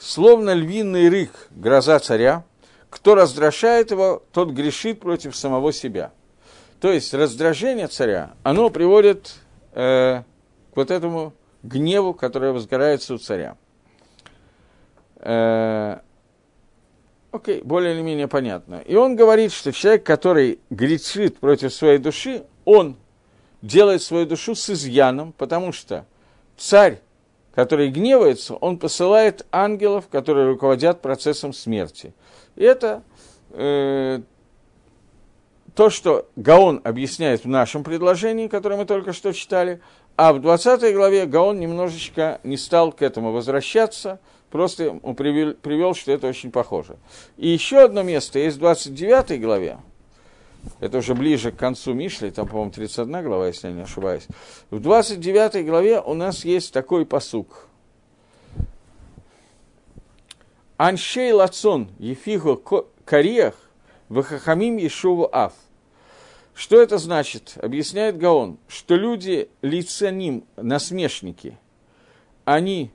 Словно львиный рык, гроза царя, кто раздражает его, тот грешит против самого себя. То есть раздражение царя, оно приводит э, к вот этому гневу, который возгорается у царя. Э, окей, более или менее понятно. И он говорит, что человек, который грешит против своей души, он делает свою душу с изъяном, потому что царь, который гневается, он посылает ангелов, которые руководят процессом смерти. И это э, то, что Гаон объясняет в нашем предложении, которое мы только что читали, а в 20 главе Гаон немножечко не стал к этому возвращаться, просто привел, привел, что это очень похоже. И еще одно место есть в 29 главе, это уже ближе к концу Мишли, там, по-моему, 31 глава, если я не ошибаюсь. В 29 главе у нас есть такой посук – Аншей лацон ефиго кариях вахахамим ешуву аф. Что это значит? Объясняет Гаон, что люди лицаним, насмешники, они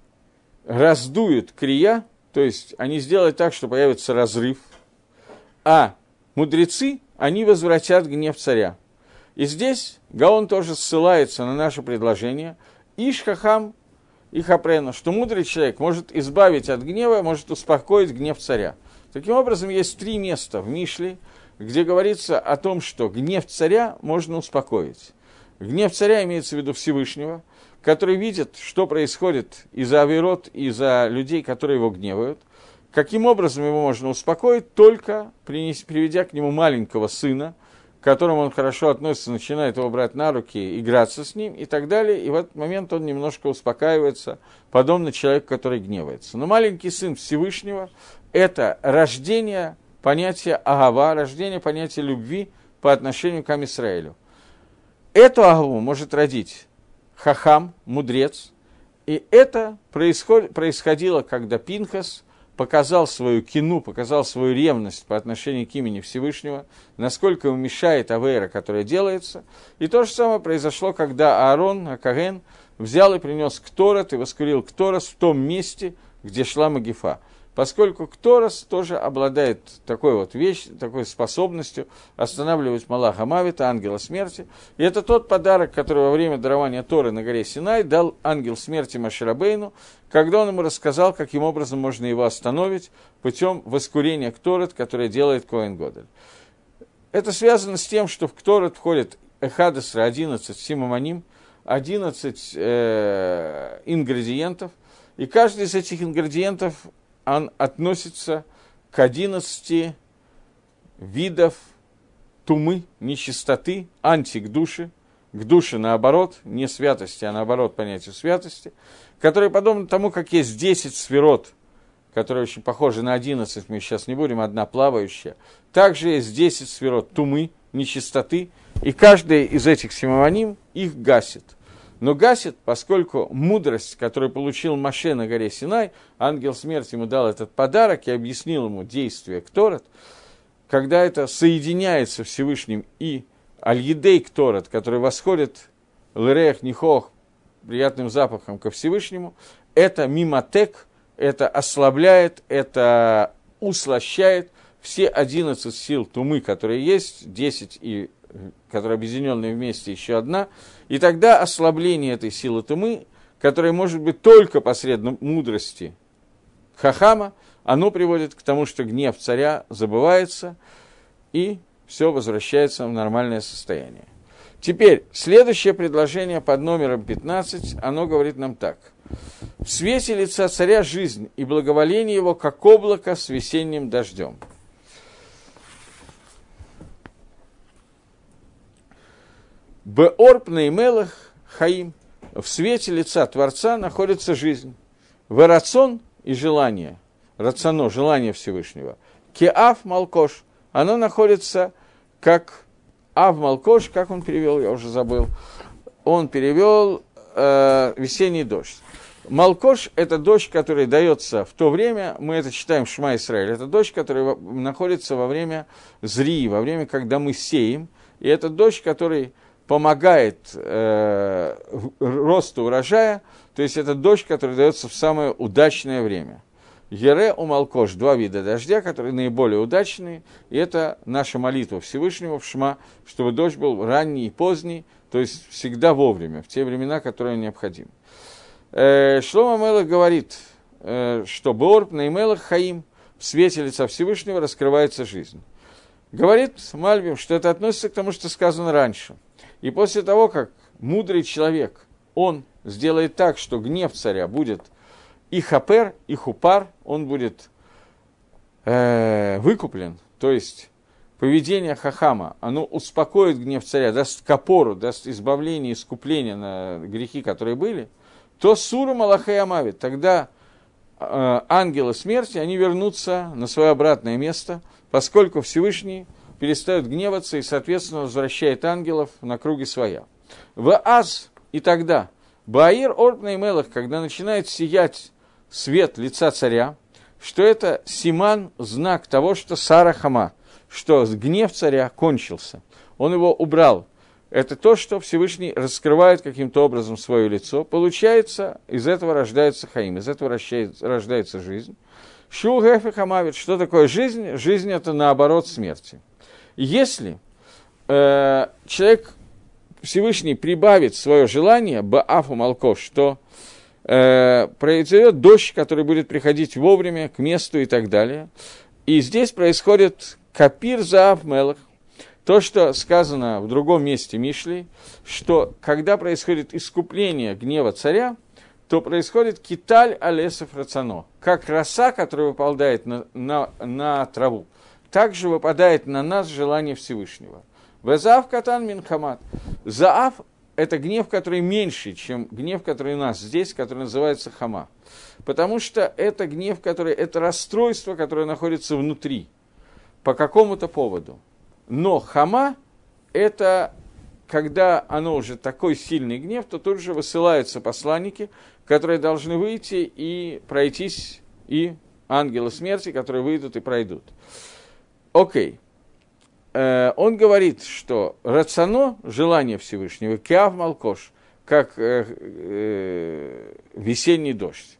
раздуют крия, то есть они сделают так, что появится разрыв, а мудрецы, они возвратят гнев царя. И здесь Гаон тоже ссылается на наше предложение. Ишхахам и Хапрена, что мудрый человек может избавить от гнева, может успокоить гнев царя. Таким образом, есть три места в Мишле, где говорится о том, что гнев царя можно успокоить. Гнев царя имеется в виду Всевышнего, который видит, что происходит из-за Аверот, из-за людей, которые его гневают. Каким образом его можно успокоить? Только приведя к нему маленького сына – к которому он хорошо относится, начинает его брать на руки, играться с ним и так далее, и в этот момент он немножко успокаивается, подобно человеку, который гневается. Но маленький сын Всевышнего – это рождение понятия агава, рождение понятия любви по отношению к Амисраилю. Эту агаву может родить хахам, мудрец, и это происход, происходило, когда Пинхас показал свою кину, показал свою ревность по отношению к имени Всевышнего, насколько ему мешает Авера, которая делается. И то же самое произошло, когда Аарон, Акаген, взял и принес Кторот и воскурил Кторос в том месте, где шла Магифа поскольку Кторос тоже обладает такой вот вещь, такой способностью останавливать Малаха Мавита, ангела смерти. И это тот подарок, который во время дарования Торы на горе Синай дал ангел смерти Маширабейну, когда он ему рассказал, каким образом можно его остановить путем воскурения Кторет, которое делает Коэн Годель. Это связано с тем, что в Кторет входит Эхадесра 11 симаманим, 11 э, ингредиентов, и каждый из этих ингредиентов он относится к 11 видов тумы, нечистоты, анти к душе, к душе наоборот, не святости, а наоборот понятию святости, которые подобно тому, как есть 10 сферот, которые очень похожи на 11, мы сейчас не будем, одна плавающая, также есть 10 сферот тумы, нечистоты, и каждый из этих семаваним их гасит но гасит, поскольку мудрость, которую получил Маше на горе Синай, ангел смерти ему дал этот подарок и объяснил ему действие Кторот, когда это соединяется Всевышним и Аль-Едей Кторот, который восходит Лерех Нихох приятным запахом ко Всевышнему, это миматек, это ослабляет, это услощает все 11 сил тумы, которые есть, 10 и которые объединенные вместе еще одна, и тогда ослабление этой силы тумы, которая может быть только посредством мудрости Хахама, оно приводит к тому, что гнев царя забывается, и все возвращается в нормальное состояние. Теперь, следующее предложение под номером 15, оно говорит нам так. «В свете лица царя жизнь и благоволение его, как облако с весенним дождем». Беорп Неймелах Хаим. В свете лица Творца находится жизнь. Верацон и желание. Рационо, желание Всевышнего. Кеав Малкош. Оно находится как Ав Малкош, как он перевел, я уже забыл. Он перевел э, весенний дождь. Малкош – это дождь, который дается в то время, мы это читаем в Шма Исраиль, это дождь, который находится во время зри, во время, когда мы сеем, и это дождь, который помогает э, росту урожая, то есть это дождь, который дается в самое удачное время. Ере у Малкош – два вида дождя, которые наиболее удачные, и это наша молитва Всевышнего в Шма, чтобы дождь был ранний и поздний, то есть всегда вовремя, в те времена, которые необходимы. Э, Шлома Мелах говорит, э, что Борб на Имелах Хаим в свете лица Всевышнего раскрывается жизнь. Говорит Мальбим, что это относится к тому, что сказано раньше – и после того, как мудрый человек, он сделает так, что гнев царя будет и хапер, и хупар, он будет э, выкуплен, то есть поведение Хахама, оно успокоит гнев царя, даст капору, даст избавление, искупление на грехи, которые были, то Малахай Амавит, тогда э, ангелы смерти, они вернутся на свое обратное место, поскольку Всевышний перестает гневаться и, соответственно, возвращает ангелов на круги своя. В Аз и тогда, Баир Орбна Мелах, когда начинает сиять свет лица царя, что это Симан, знак того, что Сара Хама, что гнев царя кончился. Он его убрал. Это то, что Всевышний раскрывает каким-то образом свое лицо. Получается, из этого рождается Хаим, из этого рождается жизнь. Шу Хамавит, что такое жизнь? Жизнь – это наоборот смерти. Если э, человек Всевышний прибавит свое желание, Баафу Малкош, что э, произойдет дождь, который будет приходить вовремя, к месту и так далее. И здесь происходит капир за Мелах, то, что сказано в другом месте Мишли, что когда происходит искупление гнева царя, то происходит киталь алесов рацано, как роса, которая выпадает на, на, на траву также выпадает на нас желание Всевышнего. Везав катан минхамат. Заав – это гнев, который меньше, чем гнев, который у нас здесь, который называется хама. Потому что это гнев, который, это расстройство, которое находится внутри, по какому-то поводу. Но хама – это когда оно уже такой сильный гнев, то тут же высылаются посланники, которые должны выйти и пройтись, и ангелы смерти, которые выйдут и пройдут. Окей. Э, он говорит, что рационо, желание Всевышнего, киав малкош, как э, э, весенний дождь.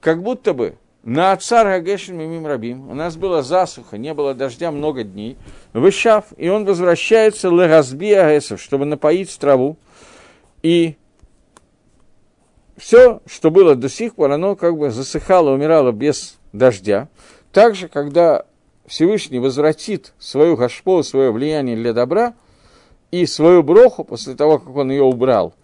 Как будто бы на отцар Гагешин Мимим Рабим у нас была засуха, не было дождя много дней. Вышав, и он возвращается легазби агесов, чтобы напоить траву. И все, что было до сих пор, оно как бы засыхало, умирало без дождя. Также, когда Всевышний возвратит свою гашпо, свое влияние для добра и свою броху после того, как он ее убрал,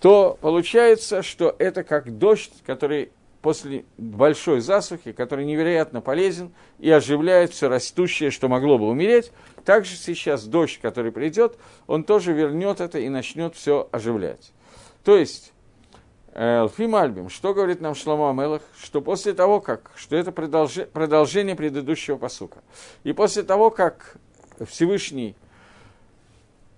то получается, что это как дождь, который после большой засухи, который невероятно полезен и оживляет все растущее, что могло бы умереть. Также сейчас дождь, который придет, он тоже вернет это и начнет все оживлять. То есть Элфим Альбим, что говорит нам Шломо Амелах, что после того, как, что это продолжение предыдущего посука, и после того, как Всевышний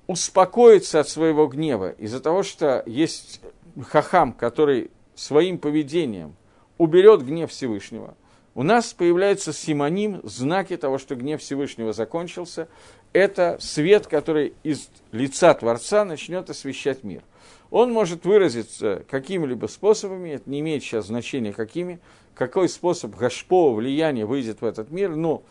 успокоится от своего гнева из-за того, что есть хахам, который своим поведением уберет гнев Всевышнего, у нас появляется симоним, знаки того, что гнев Всевышнего закончился. Это свет, который из лица Творца начнет освещать мир – он может выразиться какими-либо способами, это не имеет сейчас значения какими, какой способ гашпо, влияния выйдет в этот мир, но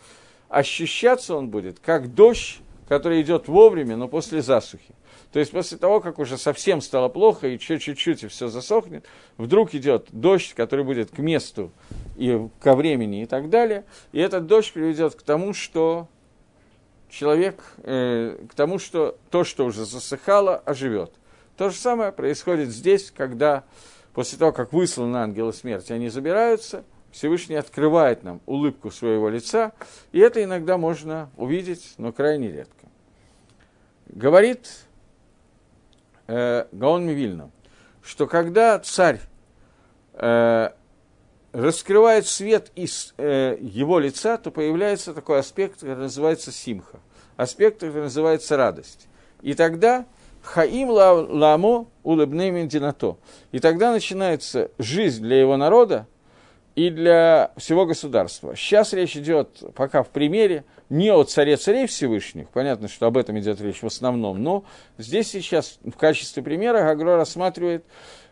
ощущаться он будет как дождь, который идет вовремя, но после засухи. То есть после того, как уже совсем стало плохо, и чуть-чуть и все засохнет, вдруг идет дождь, который будет к месту и ко времени и так далее. И этот дождь приведет к тому, что человек э, к тому, что то, что уже засыхало, оживет. То же самое происходит здесь, когда после того, как высланы ангелы смерти, они забираются, Всевышний открывает нам улыбку своего лица, и это иногда можно увидеть, но крайне редко. Говорит э, Гаон Мивильна, что когда царь э, раскрывает свет из э, его лица, то появляется такой аспект, который называется симха. Аспект, который называется радость. И тогда хаим ламо улыбнемин динато. И тогда начинается жизнь для его народа и для всего государства. Сейчас речь идет пока в примере не о царе царей Всевышних, понятно, что об этом идет речь в основном, но здесь сейчас в качестве примера Гагро рассматривает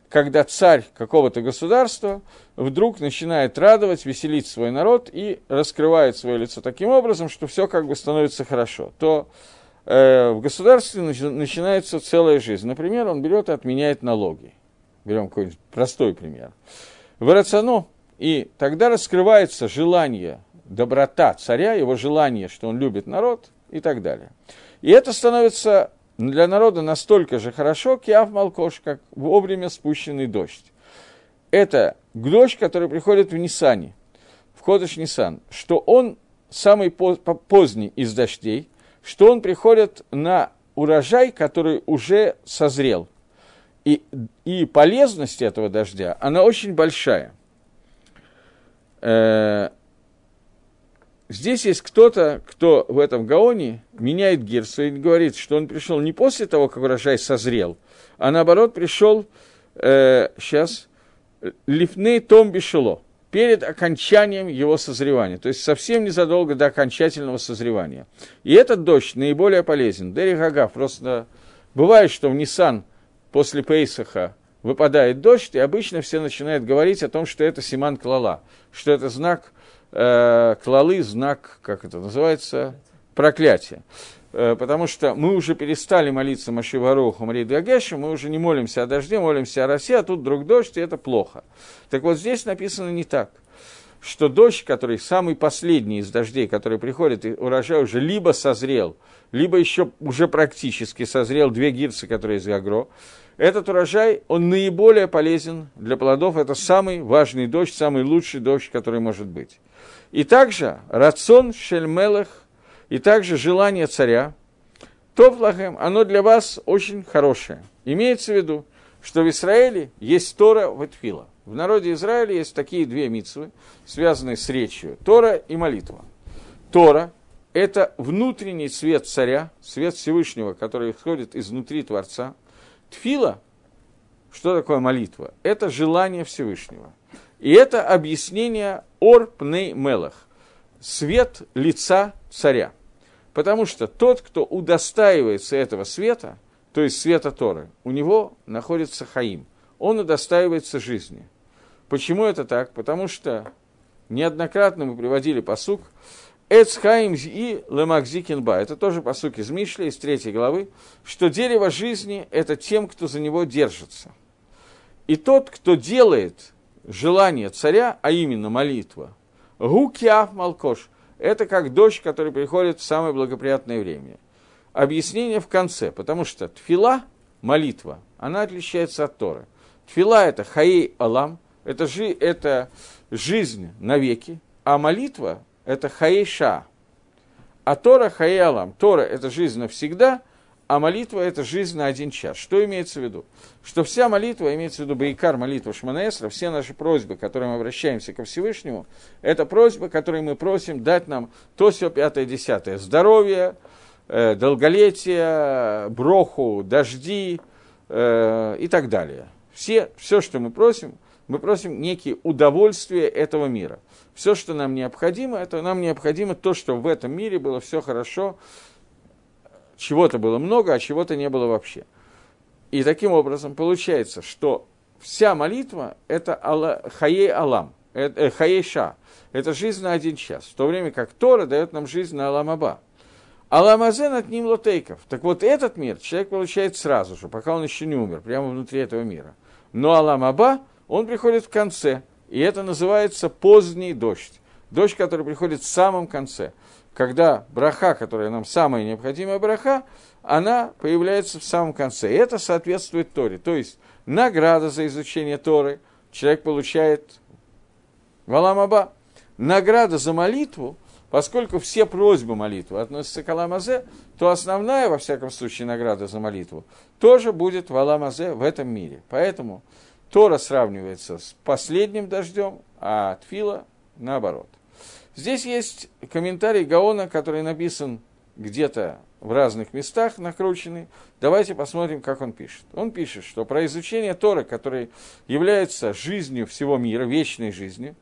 когда царь какого-то государства вдруг начинает радовать, веселить свой народ и раскрывает свое лицо таким образом, что все как бы становится хорошо, то э, в государстве начинается целая жизнь. Например, он берет и отменяет налоги. Берем какой-нибудь простой пример. В рациону, и тогда раскрывается желание, доброта царя, его желание, что он любит народ и так далее. И это становится для народа настолько же хорошо, киав малкош, как вовремя спущенный дождь. Это дождь, который приходит в Нисане, в Кодыш Нисан, что он самый поздний из дождей, что он приходит на урожай, который уже созрел. И, и полезность этого дождя, она очень большая. Э, Здесь есть кто-то, кто в этом Гаоне меняет гирсу и говорит, что он пришел не после того, как урожай созрел, а наоборот пришел, э, сейчас, лифны том бешело, перед окончанием его созревания, то есть совсем незадолго до окончательного созревания. И этот дождь наиболее полезен. Дери Гага, просто бывает, что в Ниссан после Пейсаха выпадает дождь, и обычно все начинают говорить о том, что это Симан Клала, что это знак э, клалы знак, как это называется, проклятия. Э, потому что мы уже перестали молиться Машивароху, Марии Дагешу, мы уже не молимся о дожде, молимся о росе, а тут вдруг дождь, и это плохо. Так вот здесь написано не так что дождь, который самый последний из дождей, который приходит, и урожай уже либо созрел, либо еще уже практически созрел, две гирсы, которые из Гагро, этот урожай, он наиболее полезен для плодов, это самый важный дождь, самый лучший дождь, который может быть. И также рацион шельмелах, и также желание царя, Топлахем, оно для вас очень хорошее. Имеется в виду, что в Израиле есть Тора Ветфила. В народе Израиля есть такие две митцвы, связанные с речью. Тора и молитва. Тора – это внутренний свет царя, свет Всевышнего, который исходит изнутри Творца. Тфила – что такое молитва? Это желание Всевышнего – и это объяснение Ор Мелах, свет лица царя. Потому что тот, кто удостаивается этого света, то есть света Торы, у него находится Хаим. Он удостаивается жизни. Почему это так? Потому что неоднократно мы приводили посук Эцхаим и Лемакзикинба. Это тоже посук из Мишли, из третьей главы, что дерево жизни – это тем, кто за него держится. И тот, кто делает желание царя, а именно молитва, гукиав малкош, это как дождь, который приходит в самое благоприятное время. Объяснение в конце, потому что тфила, молитва, она отличается от Торы. Тфила – это хаей алам, это, жи, это жизнь навеки, а молитва – это хаейша. А Тора – хаей алам. Тора – это жизнь навсегда – а молитва – это жизнь на один час. Что имеется в виду? Что вся молитва, имеется в виду Байкар, молитва Шманаэсра, все наши просьбы, к которым мы обращаемся ко Всевышнему, это просьбы, которые мы просим дать нам то, все, пятое, десятое. Здоровье, э, долголетие, броху, дожди э, и так далее. Все, все, что мы просим, мы просим некие удовольствия этого мира. Все, что нам необходимо, это нам необходимо то, что в этом мире было все хорошо, чего-то было много, а чего-то не было вообще. И таким образом получается, что вся молитва – это хаей алам, это, э, хаей ша, это жизнь на один час, в то время как Тора дает нам жизнь на алам аба. Аламазен от ним лотейков. Так вот этот мир человек получает сразу же, пока он еще не умер, прямо внутри этого мира. Но Алам Аба, он приходит в конце, и это называется поздний дождь. Дождь, который приходит в самом конце. Когда браха, которая нам самая необходимая браха, она появляется в самом конце. И это соответствует Торе. То есть награда за изучение Торы человек получает Валамаба. Награда за молитву, поскольку все просьбы молитвы относятся к Аламазе, то основная, во всяком случае, награда за молитву тоже будет в Аламазе в этом мире. Поэтому Тора сравнивается с последним дождем, а Тфила наоборот. Здесь есть комментарий Гаона, который написан где-то в разных местах накрученный. Давайте посмотрим, как он пишет. Он пишет, что про изучение Торы, который является жизнью всего мира, вечной жизнью,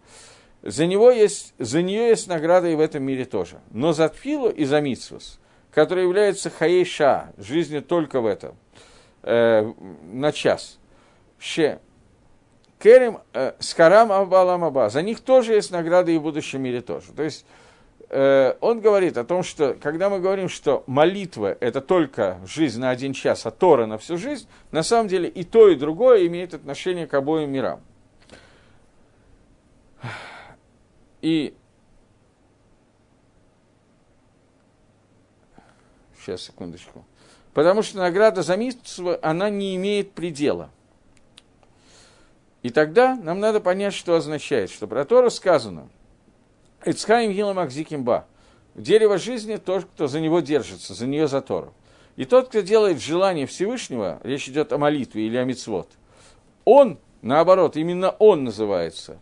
за, него есть, за нее есть награда и в этом мире тоже. Но за Тфилу и за Митсвус, который является Хаейша, жизнью только в этом, э, на час, Ше, Керем, э, Скарам Абалам Аба, за них тоже есть награда и в будущем мире тоже. То есть Э, он говорит о том, что когда мы говорим, что молитва – это только жизнь на один час, а Тора на всю жизнь, на самом деле и то, и другое имеет отношение к обоим мирам. И сейчас, секундочку. Потому что награда за митцву, она не имеет предела. И тогда нам надо понять, что означает, что про Тору сказано – Эцхаим Гилам Ахзикимба. Дерево жизни тот, кто за него держится, за нее за Тору. И тот, кто делает желание Всевышнего, речь идет о молитве или о мицвод, он, наоборот, именно он называется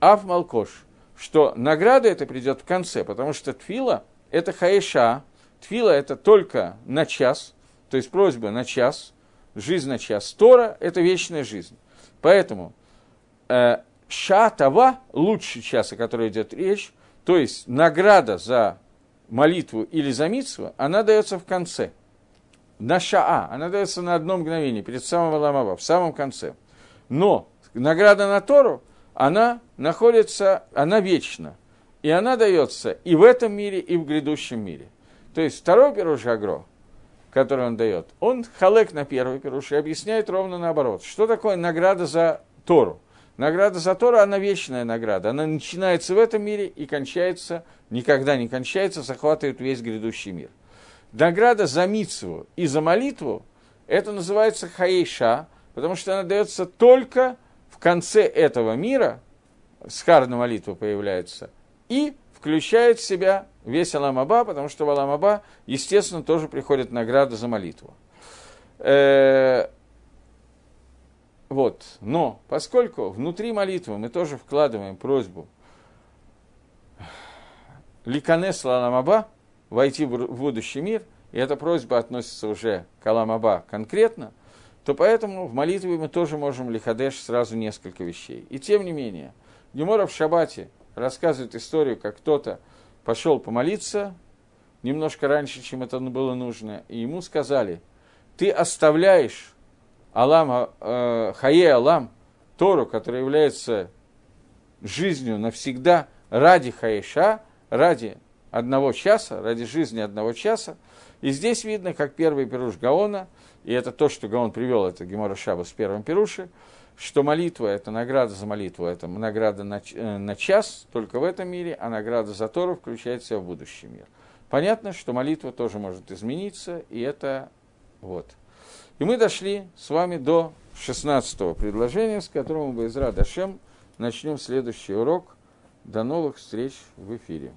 Ав Малкош, что награда это придет в конце, потому что тфила – это хаеша, тфила – это только на час, то есть просьба на час, жизнь на час. Тора – это вечная жизнь. Поэтому э, шатава, лучший час, о которой идет речь, то есть награда за молитву или за митсву, она дается в конце. На шаа, она дается на одно мгновение, перед самым ламава, в самом конце. Но награда на Тору, она находится, она вечна. И она дается и в этом мире, и в грядущем мире. То есть второй пируш Агро, который он дает, он халек на первый пируш и объясняет ровно наоборот. Что такое награда за Тору? Награда за Тору, она вечная награда. Она начинается в этом мире и кончается, никогда не кончается, захватывает весь грядущий мир. Награда за митцву и за молитву, это называется хаейша, потому что она дается только в конце этого мира, схар на молитву появляется, и включает в себя весь Аламаба, потому что в Аламаба, естественно, тоже приходит награда за молитву. Э, вот. Но поскольку внутри молитвы мы тоже вкладываем просьбу Ликанес Лаламаба, войти в будущий мир, и эта просьба относится уже к Аламаба конкретно, то поэтому в молитве мы тоже можем лихадеш сразу несколько вещей. И тем не менее, Гемора в Шабате рассказывает историю, как кто-то пошел помолиться немножко раньше, чем это было нужно, и ему сказали, ты оставляешь Алам, э, Хае Алам, Тору, которая является жизнью навсегда ради Хаеша, ради одного часа, ради жизни одного часа. И здесь видно, как первый пируш Гаона, и это то, что Гаон привел, это Гемора Шаба с первым пируше, что молитва – это награда за молитву, это награда на, э, на час только в этом мире, а награда за Тору включает в будущий мир. Понятно, что молитва тоже может измениться, и это вот – и мы дошли с вами до 16 предложения, с которым мы, Изра Дашем, начнем следующий урок. До новых встреч в эфире.